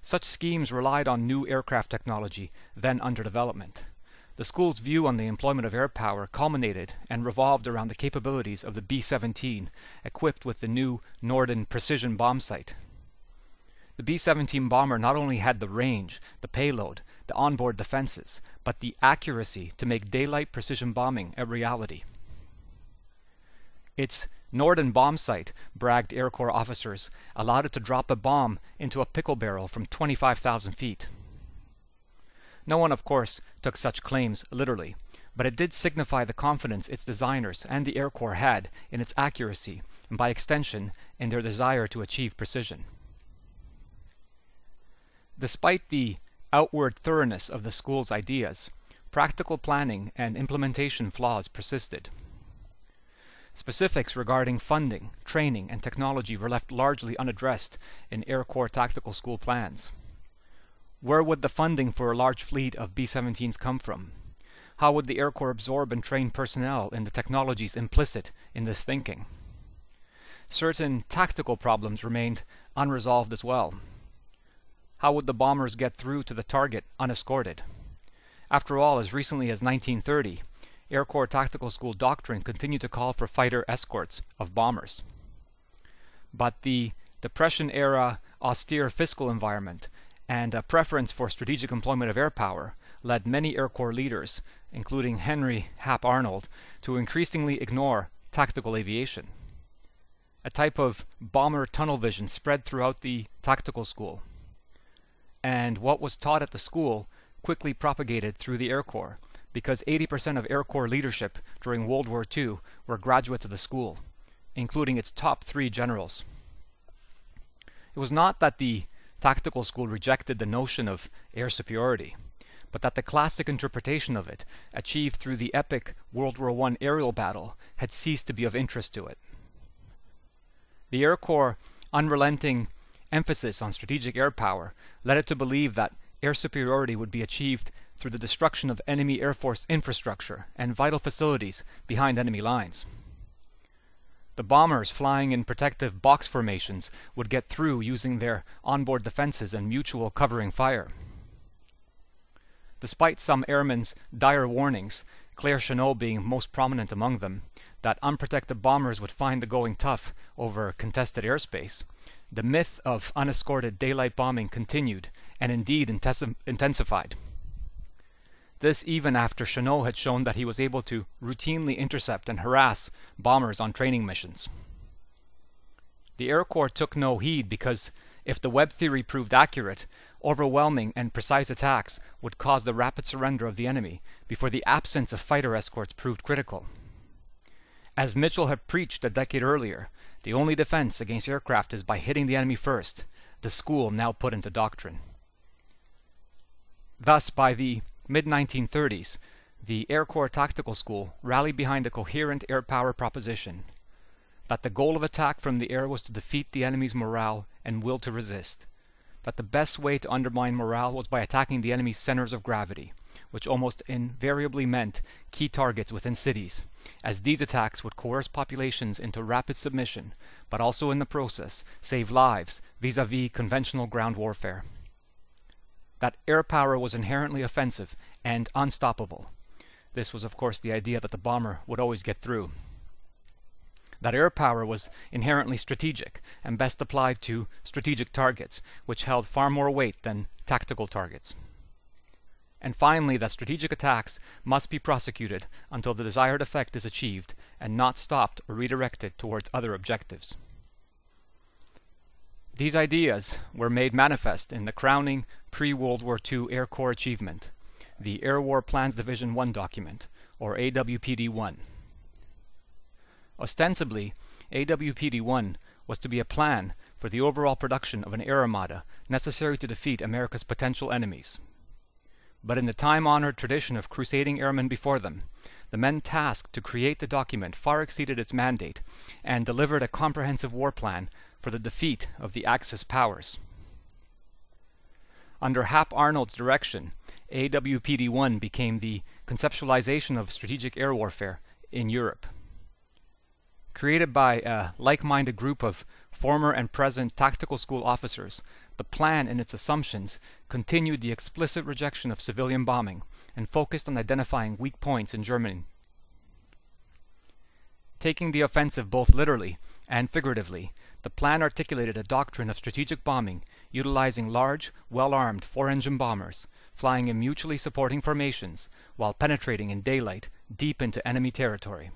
Such schemes relied on new aircraft technology then under development. The school's view on the employment of air power culminated and revolved around the capabilities of the B 17, equipped with the new Norden precision bomb sight. The B 17 bomber not only had the range, the payload, the onboard defenses, but the accuracy to make daylight precision bombing a reality. Its Norden bomb sight, bragged Air Corps officers, allowed it to drop a bomb into a pickle barrel from 25,000 feet. No one, of course, took such claims literally, but it did signify the confidence its designers and the Air Corps had in its accuracy, and by extension, in their desire to achieve precision. Despite the outward thoroughness of the school's ideas, practical planning and implementation flaws persisted. Specifics regarding funding, training, and technology were left largely unaddressed in Air Corps Tactical School plans. Where would the funding for a large fleet of B-17s come from? How would the Air Corps absorb and train personnel in the technologies implicit in this thinking? Certain tactical problems remained unresolved as well. How would the bombers get through to the target unescorted? After all, as recently as 1930, Air Corps Tactical School doctrine continued to call for fighter escorts of bombers. But the Depression era austere fiscal environment and a preference for strategic employment of air power led many Air Corps leaders, including Henry Hap Arnold, to increasingly ignore tactical aviation. A type of bomber tunnel vision spread throughout the tactical school. And what was taught at the school quickly propagated through the Air Corps, because 80% of Air Corps leadership during World War II were graduates of the school, including its top three generals. It was not that the tactical school rejected the notion of air superiority, but that the classic interpretation of it, achieved through the epic World War I aerial battle, had ceased to be of interest to it. The Air Corps' unrelenting emphasis on strategic air power led it to believe that air superiority would be achieved through the destruction of enemy Air Force infrastructure and vital facilities behind enemy lines. The bombers flying in protective box formations would get through using their onboard defenses and mutual covering fire. Despite some airmen's dire warnings, Claire Chennault being most prominent among them, that unprotected bombers would find the going tough over contested airspace, the myth of unescorted daylight bombing continued and indeed intensified. This even after Chennault had shown that he was able to routinely intercept and harass bombers on training missions. The Air Corps took no heed because if the web theory proved accurate, overwhelming and precise attacks would cause the rapid surrender of the enemy before the absence of fighter escorts proved critical. As Mitchell had preached a decade earlier, the only defense against aircraft is by hitting the enemy first, the school now put into doctrine. Thus, by the mid 1930s, the Air Corps Tactical School rallied behind the coherent air power proposition that the goal of attack from the air was to defeat the enemy's morale and will to resist, that the best way to undermine morale was by attacking the enemy's centers of gravity, which almost invariably meant key targets within cities, as these attacks would coerce populations into rapid submission, but also in the process save lives vis-a-vis conventional ground warfare that air power was inherently offensive and unstoppable. This was, of course, the idea that the bomber would always get through. That air power was inherently strategic and best applied to strategic targets, which held far more weight than tactical targets. And finally, that strategic attacks must be prosecuted until the desired effect is achieved and not stopped or redirected towards other objectives. These ideas were made manifest in the crowning pre-World War II Air Corps achievement, the Air War Plans Division 1 document, or AWPD-1. Ostensibly, AWPD-1 was to be a plan for the overall production of an air armada necessary to defeat America's potential enemies. But in the time-honored tradition of crusading airmen before them, the men tasked to create the document far exceeded its mandate and delivered a comprehensive war plan for the defeat of the Axis powers. Under Hap Arnold's direction, AWPD-1 became the conceptualization of strategic air warfare in Europe. Created by a like-minded group of former and present tactical school officers, the plan and its assumptions continued the explicit rejection of civilian bombing and focused on identifying weak points in Germany. Taking the offensive both literally and figuratively, the plan articulated a doctrine of strategic bombing utilizing large, well-armed four-engine bombers, flying in mutually supporting formations while penetrating in daylight deep into enemy territory.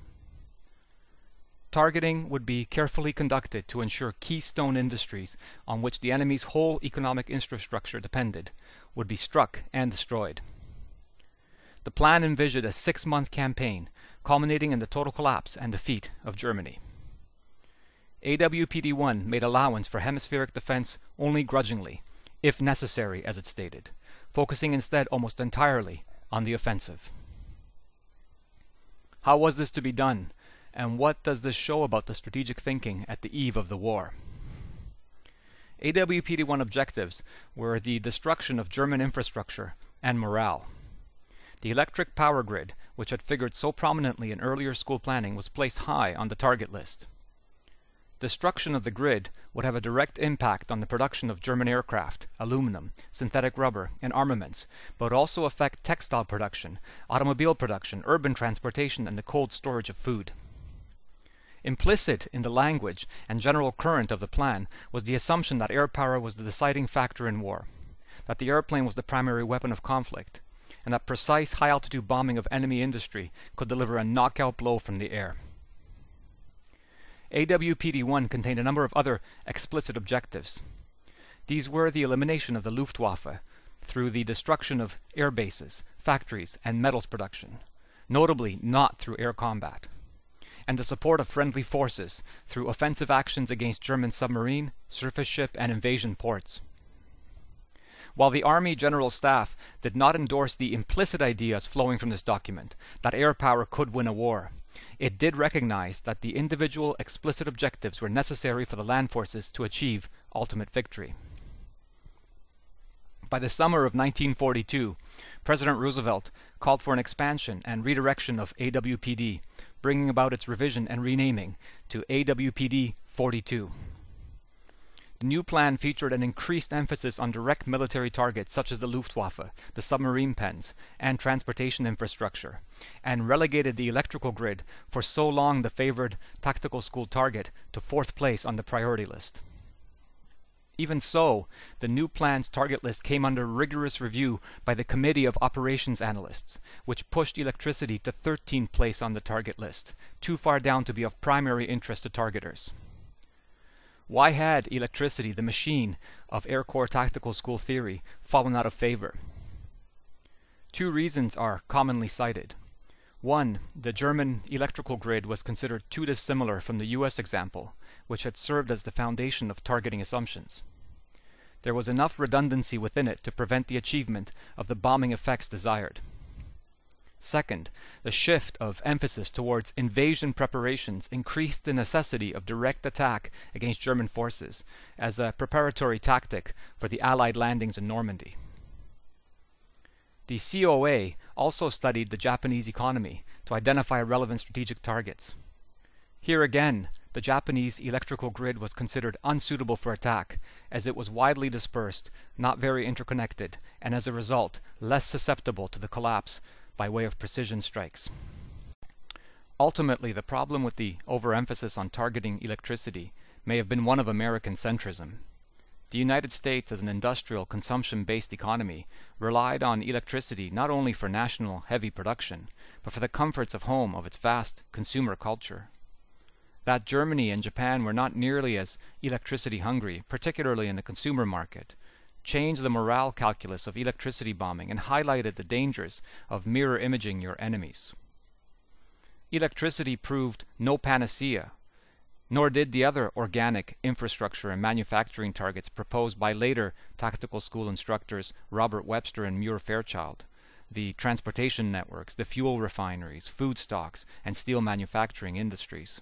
Targeting would be carefully conducted to ensure keystone industries on which the enemy's whole economic infrastructure depended would be struck and destroyed. The plan envisioned a six-month campaign, culminating in the total collapse and defeat of Germany. AWPD-1 made allowance for hemispheric defense only grudgingly, if necessary as it stated, focusing instead almost entirely on the offensive. How was this to be done, and what does this show about the strategic thinking at the eve of the war? AWPD-1 objectives were the destruction of German infrastructure and morale. The electric power grid, which had figured so prominently in earlier school planning, was placed high on the target list. Destruction of the grid would have a direct impact on the production of German aircraft, aluminum, synthetic rubber, and armaments, but would also affect textile production, automobile production, urban transportation, and the cold storage of food. Implicit in the language and general current of the plan was the assumption that air power was the deciding factor in war, that the airplane was the primary weapon of conflict, and that precise high-altitude bombing of enemy industry could deliver a knockout blow from the air. AWPD-1 contained a number of other explicit objectives. These were the elimination of the Luftwaffe through the destruction of air bases, factories, and metals production, notably not through air combat, and the support of friendly forces through offensive actions against German submarine, surface ship, and invasion ports. While the Army General Staff did not endorse the implicit ideas flowing from this document, that air power could win a war, it did recognize that the individual explicit objectives were necessary for the land forces to achieve ultimate victory. By the summer of 1942, President Roosevelt called for an expansion and redirection of AWPD, bringing about its revision and renaming to AWPD 42. The new plan featured an increased emphasis on direct military targets such as the Luftwaffe, the submarine pens, and transportation infrastructure, and relegated the electrical grid, for so long the favored tactical school target, to fourth place on the priority list. Even so, the new plan's target list came under rigorous review by the Committee of Operations Analysts, which pushed electricity to 13th place on the target list, too far down to be of primary interest to targeters. Why had electricity, the machine of Air Corps Tactical School theory, fallen out of favor? Two reasons are commonly cited. One, the German electrical grid was considered too dissimilar from the US example, which had served as the foundation of targeting assumptions. There was enough redundancy within it to prevent the achievement of the bombing effects desired. Second, the shift of emphasis towards invasion preparations increased the necessity of direct attack against German forces as a preparatory tactic for the Allied landings in Normandy. The COA also studied the Japanese economy to identify relevant strategic targets. Here again, the Japanese electrical grid was considered unsuitable for attack, as it was widely dispersed, not very interconnected, and as a result, less susceptible to the collapse by way of precision strikes. Ultimately, the problem with the overemphasis on targeting electricity may have been one of American centrism. The United States, as an industrial, consumption-based economy, relied on electricity not only for national heavy production, but for the comforts of home of its vast consumer culture. That Germany and Japan were not nearly as electricity hungry, particularly in the consumer market, changed the morale calculus of electricity bombing and highlighted the dangers of mirror imaging your enemies. Electricity proved no panacea, nor did the other organic infrastructure and manufacturing targets proposed by later tactical school instructors Robert Webster and Muir Fairchild, the transportation networks, the fuel refineries, food stocks, and steel manufacturing industries.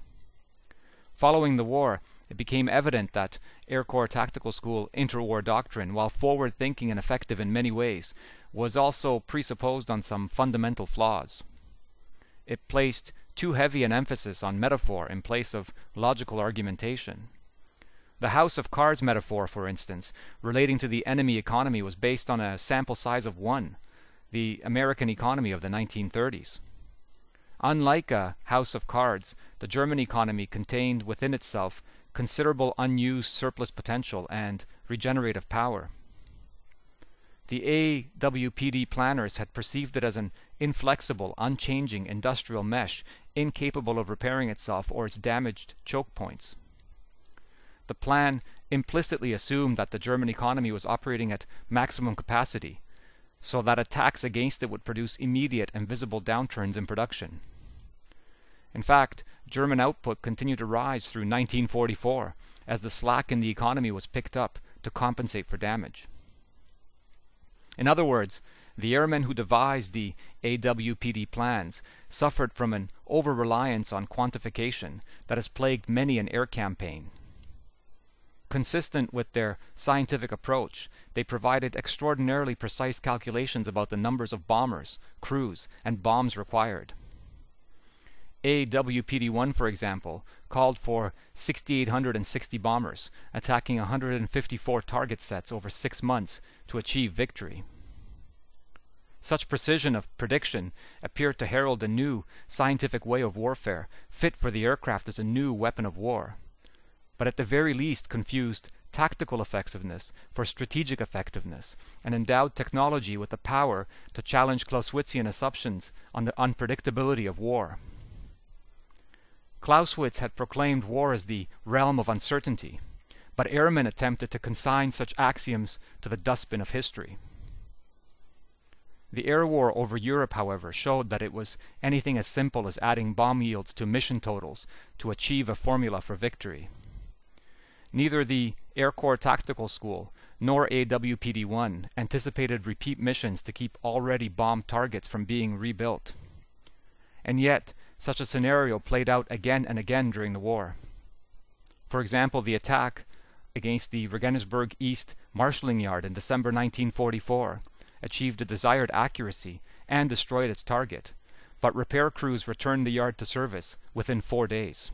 Following the war, it became evident that Air Corps Tactical School interwar doctrine, while forward thinking and effective in many ways, was also presupposed on some fundamental flaws. It placed too heavy an emphasis on metaphor in place of logical argumentation. The house of cards metaphor, for instance, relating to the enemy economy was based on a sample size of one, the American economy of the 1930s. Unlike a house of cards, the German economy contained within itself considerable unused surplus potential and regenerative power. The AWPD planners had perceived it as an inflexible, unchanging industrial mesh incapable of repairing itself or its damaged choke points. The plan implicitly assumed that the German economy was operating at maximum capacity, so that attacks against it would produce immediate and visible downturns in production. In fact, German output continued to rise through 1944 as the slack in the economy was picked up to compensate for damage. In other words, the airmen who devised the AWPD plans suffered from an over reliance on quantification that has plagued many an air campaign. Consistent with their scientific approach, they provided extraordinarily precise calculations about the numbers of bombers, crews, and bombs required. AWPD-1, for example, called for 6,860 bombers, attacking 154 target sets over six months to achieve victory. Such precision of prediction appeared to herald a new scientific way of warfare, fit for the aircraft as a new weapon of war but at the very least confused tactical effectiveness for strategic effectiveness, and endowed technology with the power to challenge Clausewitzian assumptions on the unpredictability of war. Clausewitz had proclaimed war as the realm of uncertainty, but airmen attempted to consign such axioms to the dustbin of history. The air war over Europe, however, showed that it was anything as simple as adding bomb yields to mission totals to achieve a formula for victory. Neither the Air Corps Tactical School nor AWPD-1 anticipated repeat missions to keep already bombed targets from being rebuilt. And yet, such a scenario played out again and again during the war. For example, the attack against the Regensburg East marshalling yard in December 1944 achieved the desired accuracy and destroyed its target, but repair crews returned the yard to service within four days.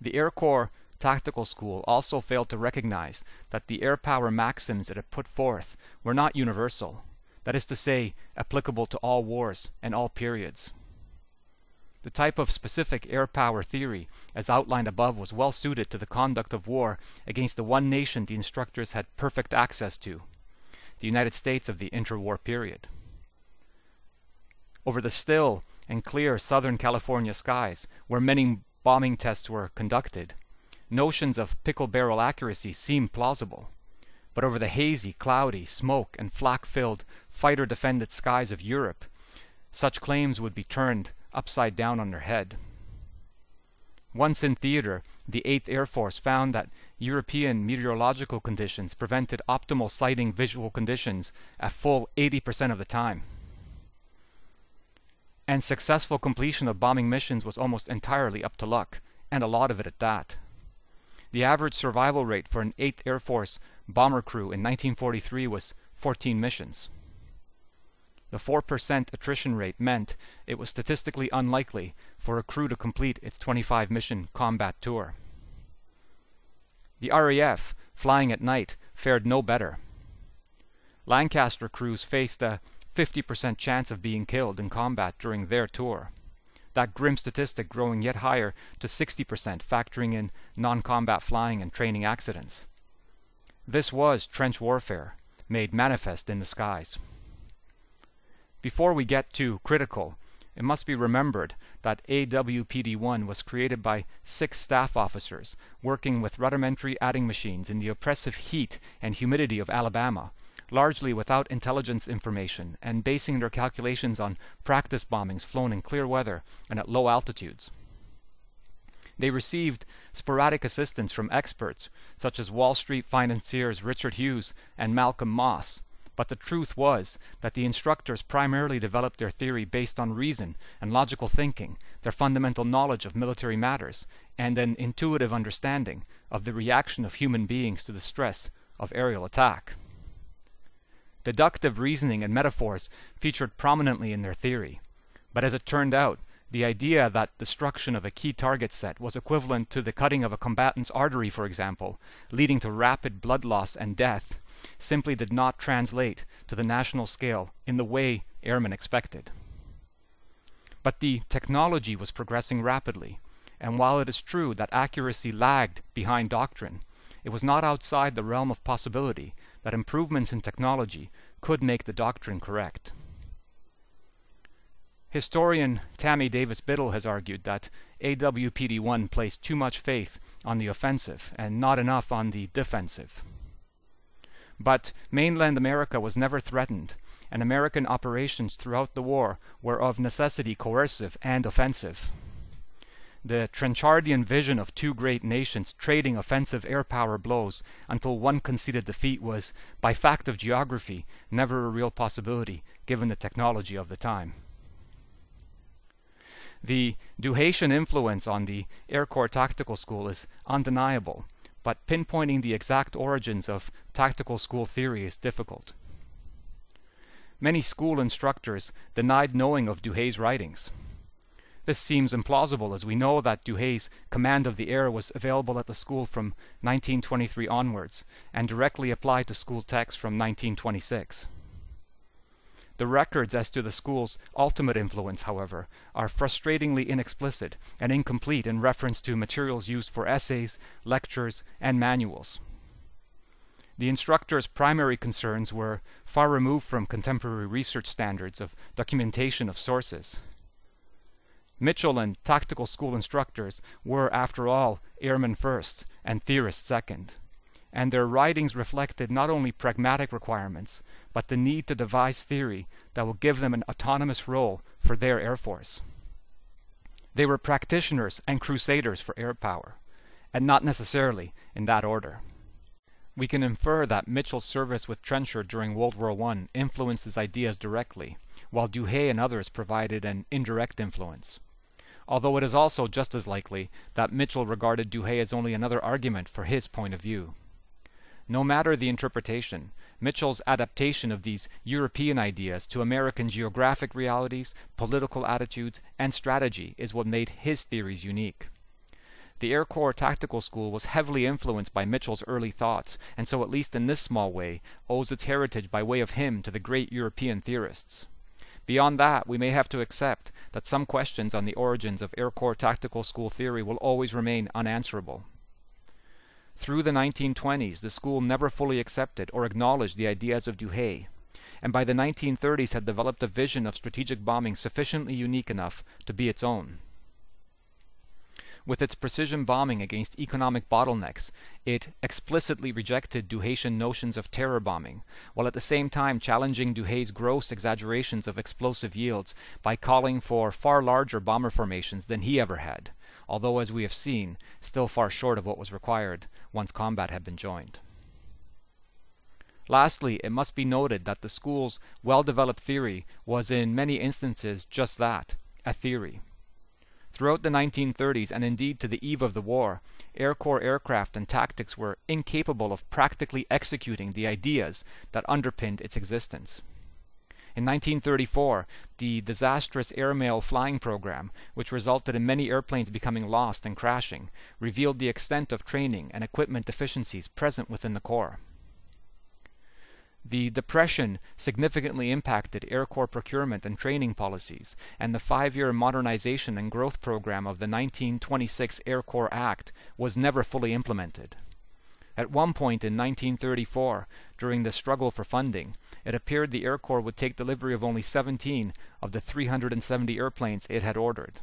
The Air Corps Tactical School also failed to recognize that the air power maxims it had put forth were not universal, that is to say, applicable to all wars and all periods. The type of specific air power theory as outlined above was well suited to the conduct of war against the one nation the instructors had perfect access to, the United States of the interwar period. Over the still and clear southern California skies, where many bombing tests were conducted, notions of pickle barrel accuracy seemed plausible. But over the hazy, cloudy, smoke, and flak filled, fighter defended skies of Europe, such claims would be turned upside down on their head. Once in theater, the 8th Air Force found that European meteorological conditions prevented optimal sighting visual conditions a full 80% of the time and successful completion of bombing missions was almost entirely up to luck, and a lot of it at that. The average survival rate for an 8th Air Force bomber crew in 1943 was 14 missions. The 4% attrition rate meant it was statistically unlikely for a crew to complete its 25 mission combat tour. The RAF, flying at night, fared no better. Lancaster crews faced a 50% chance of being killed in combat during their tour. That grim statistic growing yet higher to 60% factoring in non-combat flying and training accidents. This was trench warfare, made manifest in the skies. Before we get too critical, it must be remembered that AWPD-1 was created by six staff officers working with rudimentary adding machines in the oppressive heat and humidity of Alabama largely without intelligence information and basing their calculations on practice bombings flown in clear weather and at low altitudes. They received sporadic assistance from experts such as Wall Street financiers Richard Hughes and Malcolm Moss, but the truth was that the instructors primarily developed their theory based on reason and logical thinking, their fundamental knowledge of military matters, and an intuitive understanding of the reaction of human beings to the stress of aerial attack. Deductive reasoning and metaphors featured prominently in their theory, but as it turned out, the idea that destruction of a key target set was equivalent to the cutting of a combatant's artery, for example, leading to rapid blood loss and death, simply did not translate to the national scale in the way airmen expected. But the technology was progressing rapidly, and while it is true that accuracy lagged behind doctrine, it was not outside the realm of possibility that improvements in technology could make the doctrine correct. Historian Tami Davis Biddle has argued that AWPD 1 placed too much faith on the offensive and not enough on the defensive. But mainland America was never threatened, and American operations throughout the war were of necessity coercive and offensive. The Trenchardian vision of two great nations trading offensive air power blows until one conceded defeat was, by fact of geography, never a real possibility given the technology of the time. The Douhetian influence on the Air Corps Tactical School is undeniable, but pinpointing the exact origins of tactical school theory is difficult. Many school instructors denied knowing of Douhet's writings. This seems implausible as we know that Douhet's command of the air was available at the school from 1923 onwards and directly applied to school texts from 1926. The records as to the school's ultimate influence, however, are frustratingly inexplicit and incomplete in reference to materials used for essays, lectures, and manuals. The instructor's primary concerns were far removed from contemporary research standards of documentation of sources. Mitchell and tactical school instructors were, after all, airmen first and theorists second and their writings reflected not only pragmatic requirements, but the need to devise theory that will give them an autonomous role for their Air Force. They were practitioners and crusaders for air power, and not necessarily in that order. We can infer that Mitchell's service with Trenchard during World War I influenced his ideas directly, while Douhet and others provided an indirect influence. Although it is also just as likely that Mitchell regarded Douhet as only another argument for his point of view. No matter the interpretation, Mitchell's adaptation of these European ideas to American geographic realities, political attitudes, and strategy is what made his theories unique. The Air Corps Tactical School was heavily influenced by Mitchell's early thoughts, and so at least in this small way owes its heritage by way of him to the great European theorists. Beyond that, we may have to accept that some questions on the origins of Air Corps Tactical School theory will always remain unanswerable. Through the 1920s, the school never fully accepted or acknowledged the ideas of Douhet, and by the 1930s had developed a vision of strategic bombing sufficiently unique enough to be its own. With its precision bombing against economic bottlenecks, it explicitly rejected Douhetian notions of terror bombing, while at the same time challenging Douhet's gross exaggerations of explosive yields by calling for far larger bomber formations than he ever had although as we have seen, still far short of what was required once combat had been joined. Lastly, it must be noted that the school's well-developed theory was in many instances just that, a theory. Throughout the 1930s and indeed to the eve of the war, Air Corps aircraft and tactics were incapable of practically executing the ideas that underpinned its existence. In 1934, the disastrous airmail flying program, which resulted in many airplanes becoming lost and crashing, revealed the extent of training and equipment deficiencies present within the Corps. The Depression significantly impacted Air Corps procurement and training policies, and the five-year modernization and growth program of the 1926 Air Corps Act was never fully implemented. At one point in 1934, during the struggle for funding, it appeared the Air Corps would take delivery of only 17 of the 370 airplanes it had ordered.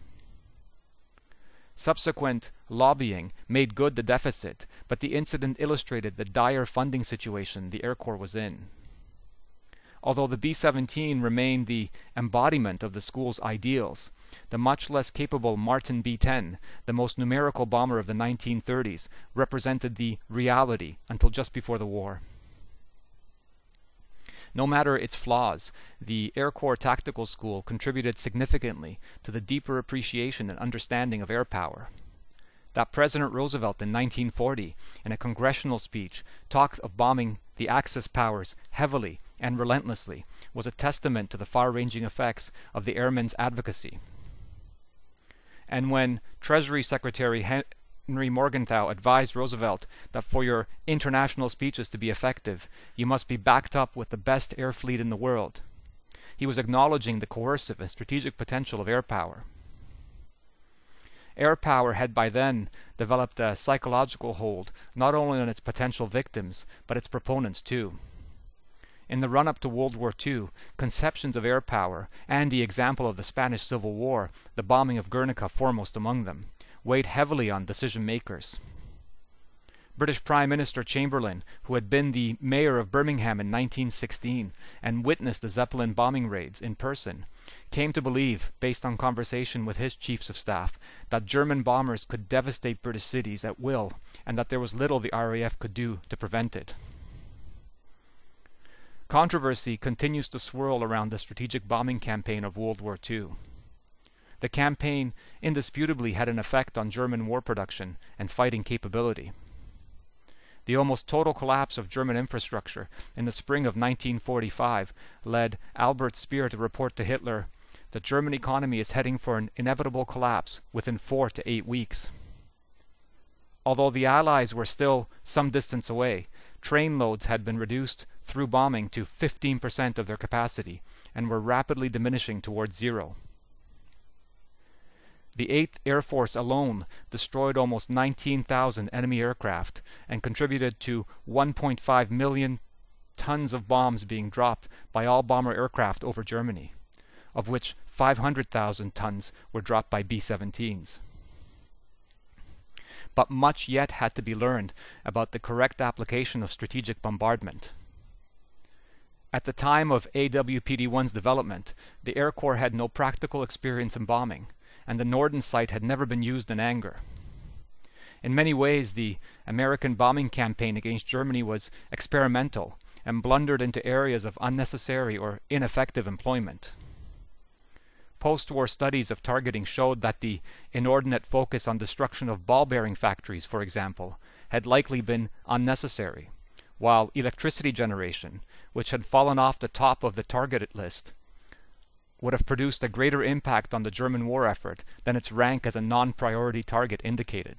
Subsequent lobbying made good the deficit, but the incident illustrated the dire funding situation the Air Corps was in. Although the B-17 remained the embodiment of the school's ideals, the much less capable Martin B-10, the most numerical bomber of the 1930s, represented the reality until just before the war. No matter its flaws, the Air Corps Tactical School contributed significantly to the deeper appreciation and understanding of air power. That President Roosevelt in 1940, in a congressional speech, talked of bombing the Axis powers heavily and relentlessly was a testament to the far-ranging effects of the airmen's advocacy. And when Treasury Secretary Henry Morgenthau advised Roosevelt that for your international speeches to be effective, you must be backed up with the best air fleet in the world. He was acknowledging the coercive and strategic potential of air power. Air power had by then developed a psychological hold not only on its potential victims, but its proponents too. In the run up to World War II, conceptions of air power, and the example of the Spanish Civil War, the bombing of Guernica foremost among them, weighed heavily on decision makers. British Prime Minister Chamberlain, who had been the mayor of Birmingham in 1916 and witnessed the Zeppelin bombing raids in person, came to believe, based on conversation with his chiefs of staff, that German bombers could devastate British cities at will and that there was little the RAF could do to prevent it. Controversy continues to swirl around the strategic bombing campaign of World War II. The campaign indisputably had an effect on German war production and fighting capability. The almost total collapse of German infrastructure in the spring of 1945 led Albert Speer to report to Hitler, that "The German economy is heading for an inevitable collapse within four to eight weeks." Although the Allies were still some distance away, train loads had been reduced through bombing to 15% of their capacity and were rapidly diminishing towards zero. The 8th Air Force alone destroyed almost 19,000 enemy aircraft and contributed to 1.5 million tons of bombs being dropped by all bomber aircraft over Germany, of which 500,000 tons were dropped by B-17s. But much yet had to be learned about the correct application of strategic bombardment. At the time of AWPD-1's development, the Air Corps had no practical experience in bombing, and the Norden sight had never been used in anger. In many ways, the American bombing campaign against Germany was experimental and blundered into areas of unnecessary or ineffective employment. Post-war studies of targeting showed that the inordinate focus on destruction of ball bearing factories, for example, had likely been unnecessary, while electricity generation, which had fallen off the top of the targeted list, would have produced a greater impact on the German war effort than its rank as a non-priority target indicated.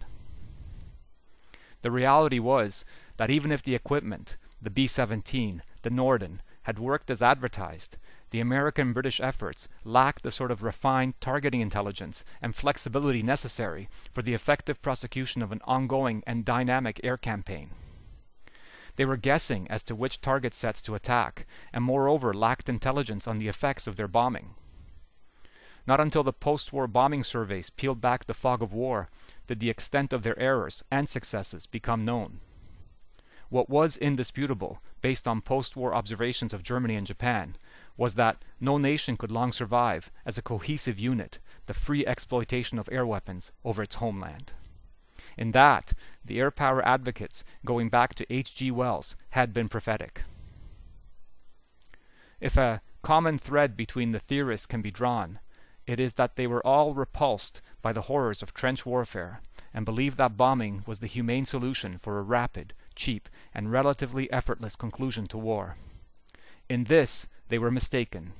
The reality was that even if the equipment, the B-17, the Norden, had worked as advertised, the American-British efforts lacked the sort of refined targeting intelligence and flexibility necessary for the effective prosecution of an ongoing and dynamic air campaign. They were guessing as to which target sets to attack, and moreover lacked intelligence on the effects of their bombing. Not until the post-war bombing surveys peeled back the fog of war did the extent of their errors and successes become known. What was indisputable, based on post-war observations of Germany and Japan, was that no nation could long survive as a cohesive unit, the free exploitation of air weapons over its homeland. In that, the air power advocates, going back to H.G. Wells, had been prophetic. If a common thread between the theorists can be drawn, it is that they were all repulsed by the horrors of trench warfare and believed that bombing was the humane solution for a rapid, cheap, and relatively effortless conclusion to war. In this they were mistaken.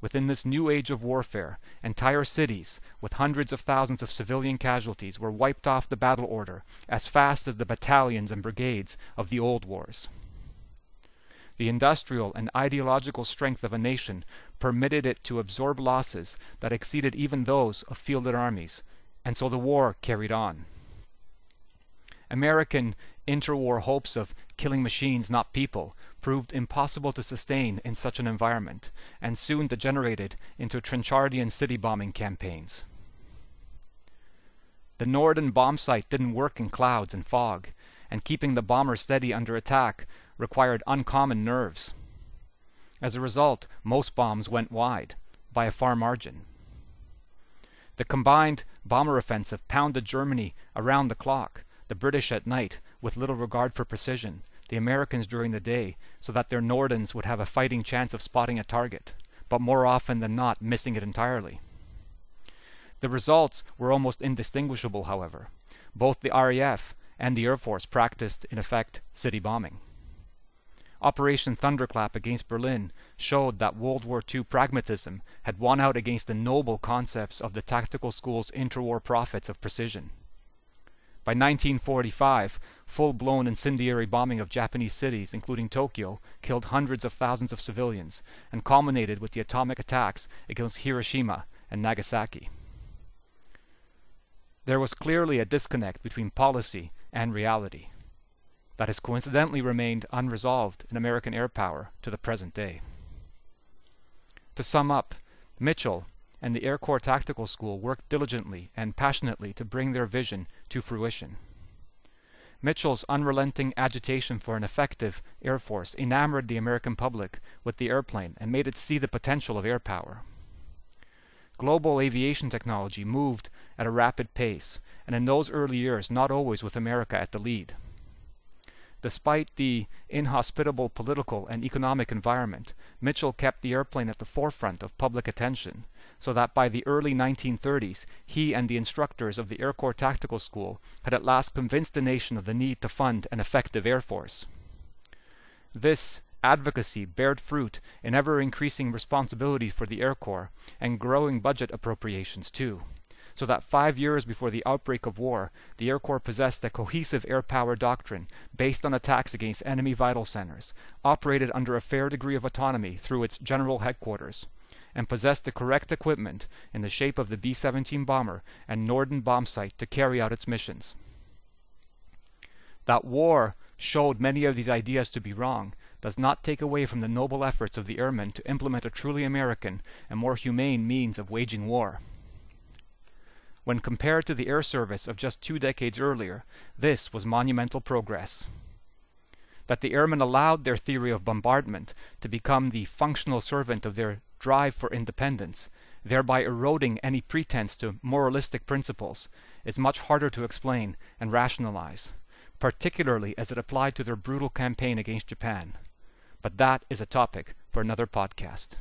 Within this new age of warfare, entire cities, with hundreds of thousands of civilian casualties, were wiped off the battle order as fast as the battalions and brigades of the old wars. The industrial and ideological strength of a nation permitted it to absorb losses that exceeded even those of fielded armies, and so the war carried on. American interwar hopes of killing machines, not people, proved impossible to sustain in such an environment, and soon degenerated into Trenchardian city bombing campaigns. The Norden bomb sight didn't work in clouds and fog, and keeping the bomber steady under attack required uncommon nerves. As a result, most bombs went wide, by a far margin. The combined bomber offensive pounded Germany around the clock, the British at night, with little regard for precision, the Americans during the day so that their Nordens would have a fighting chance of spotting a target, but more often than not missing it entirely. The results were almost indistinguishable, however. Both the RAF and the Air Force practiced, in effect, city bombing. Operation Thunderclap against Berlin showed that World War II pragmatism had won out against the noble concepts of the tactical school's interwar prophets of precision. By 1945, full-blown incendiary bombing of Japanese cities, including Tokyo, killed hundreds of thousands of civilians and culminated with the atomic attacks against Hiroshima and Nagasaki. There was clearly a disconnect between policy and reality that has coincidentally remained unresolved in American air power to the present day. To sum up, Mitchell and the Air Corps Tactical School worked diligently and passionately to bring their vision to fruition. Mitchell's unrelenting agitation for an effective Air Force enamored the American public with the airplane and made it see the potential of air power. Global aviation technology moved at a rapid pace, and in those early years not always with America at the lead. Despite the inhospitable political and economic environment, Mitchell kept the airplane at the forefront of public attention, so that by the early 1930s he and the instructors of the Air Corps Tactical School had at last convinced the nation of the need to fund an effective air force. This advocacy bared fruit in ever increasing responsibility for the Air Corps and growing budget appropriations too so that five years before the outbreak of war, the Air Corps possessed a cohesive air power doctrine based on attacks against enemy vital centers, operated under a fair degree of autonomy through its general headquarters, and possessed the correct equipment in the shape of the B 17 bomber and Norden bomb sight to carry out its missions. That war showed many of these ideas to be wrong does not take away from the noble efforts of the airmen to implement a truly American and more humane means of waging war. When compared to the air service of just two decades earlier, this was monumental progress. That the airmen allowed their theory of bombardment to become the functional servant of their drive for independence, thereby eroding any pretense to moralistic principles, is much harder to explain and rationalize, particularly as it applied to their brutal campaign against Japan. But that is a topic for another podcast.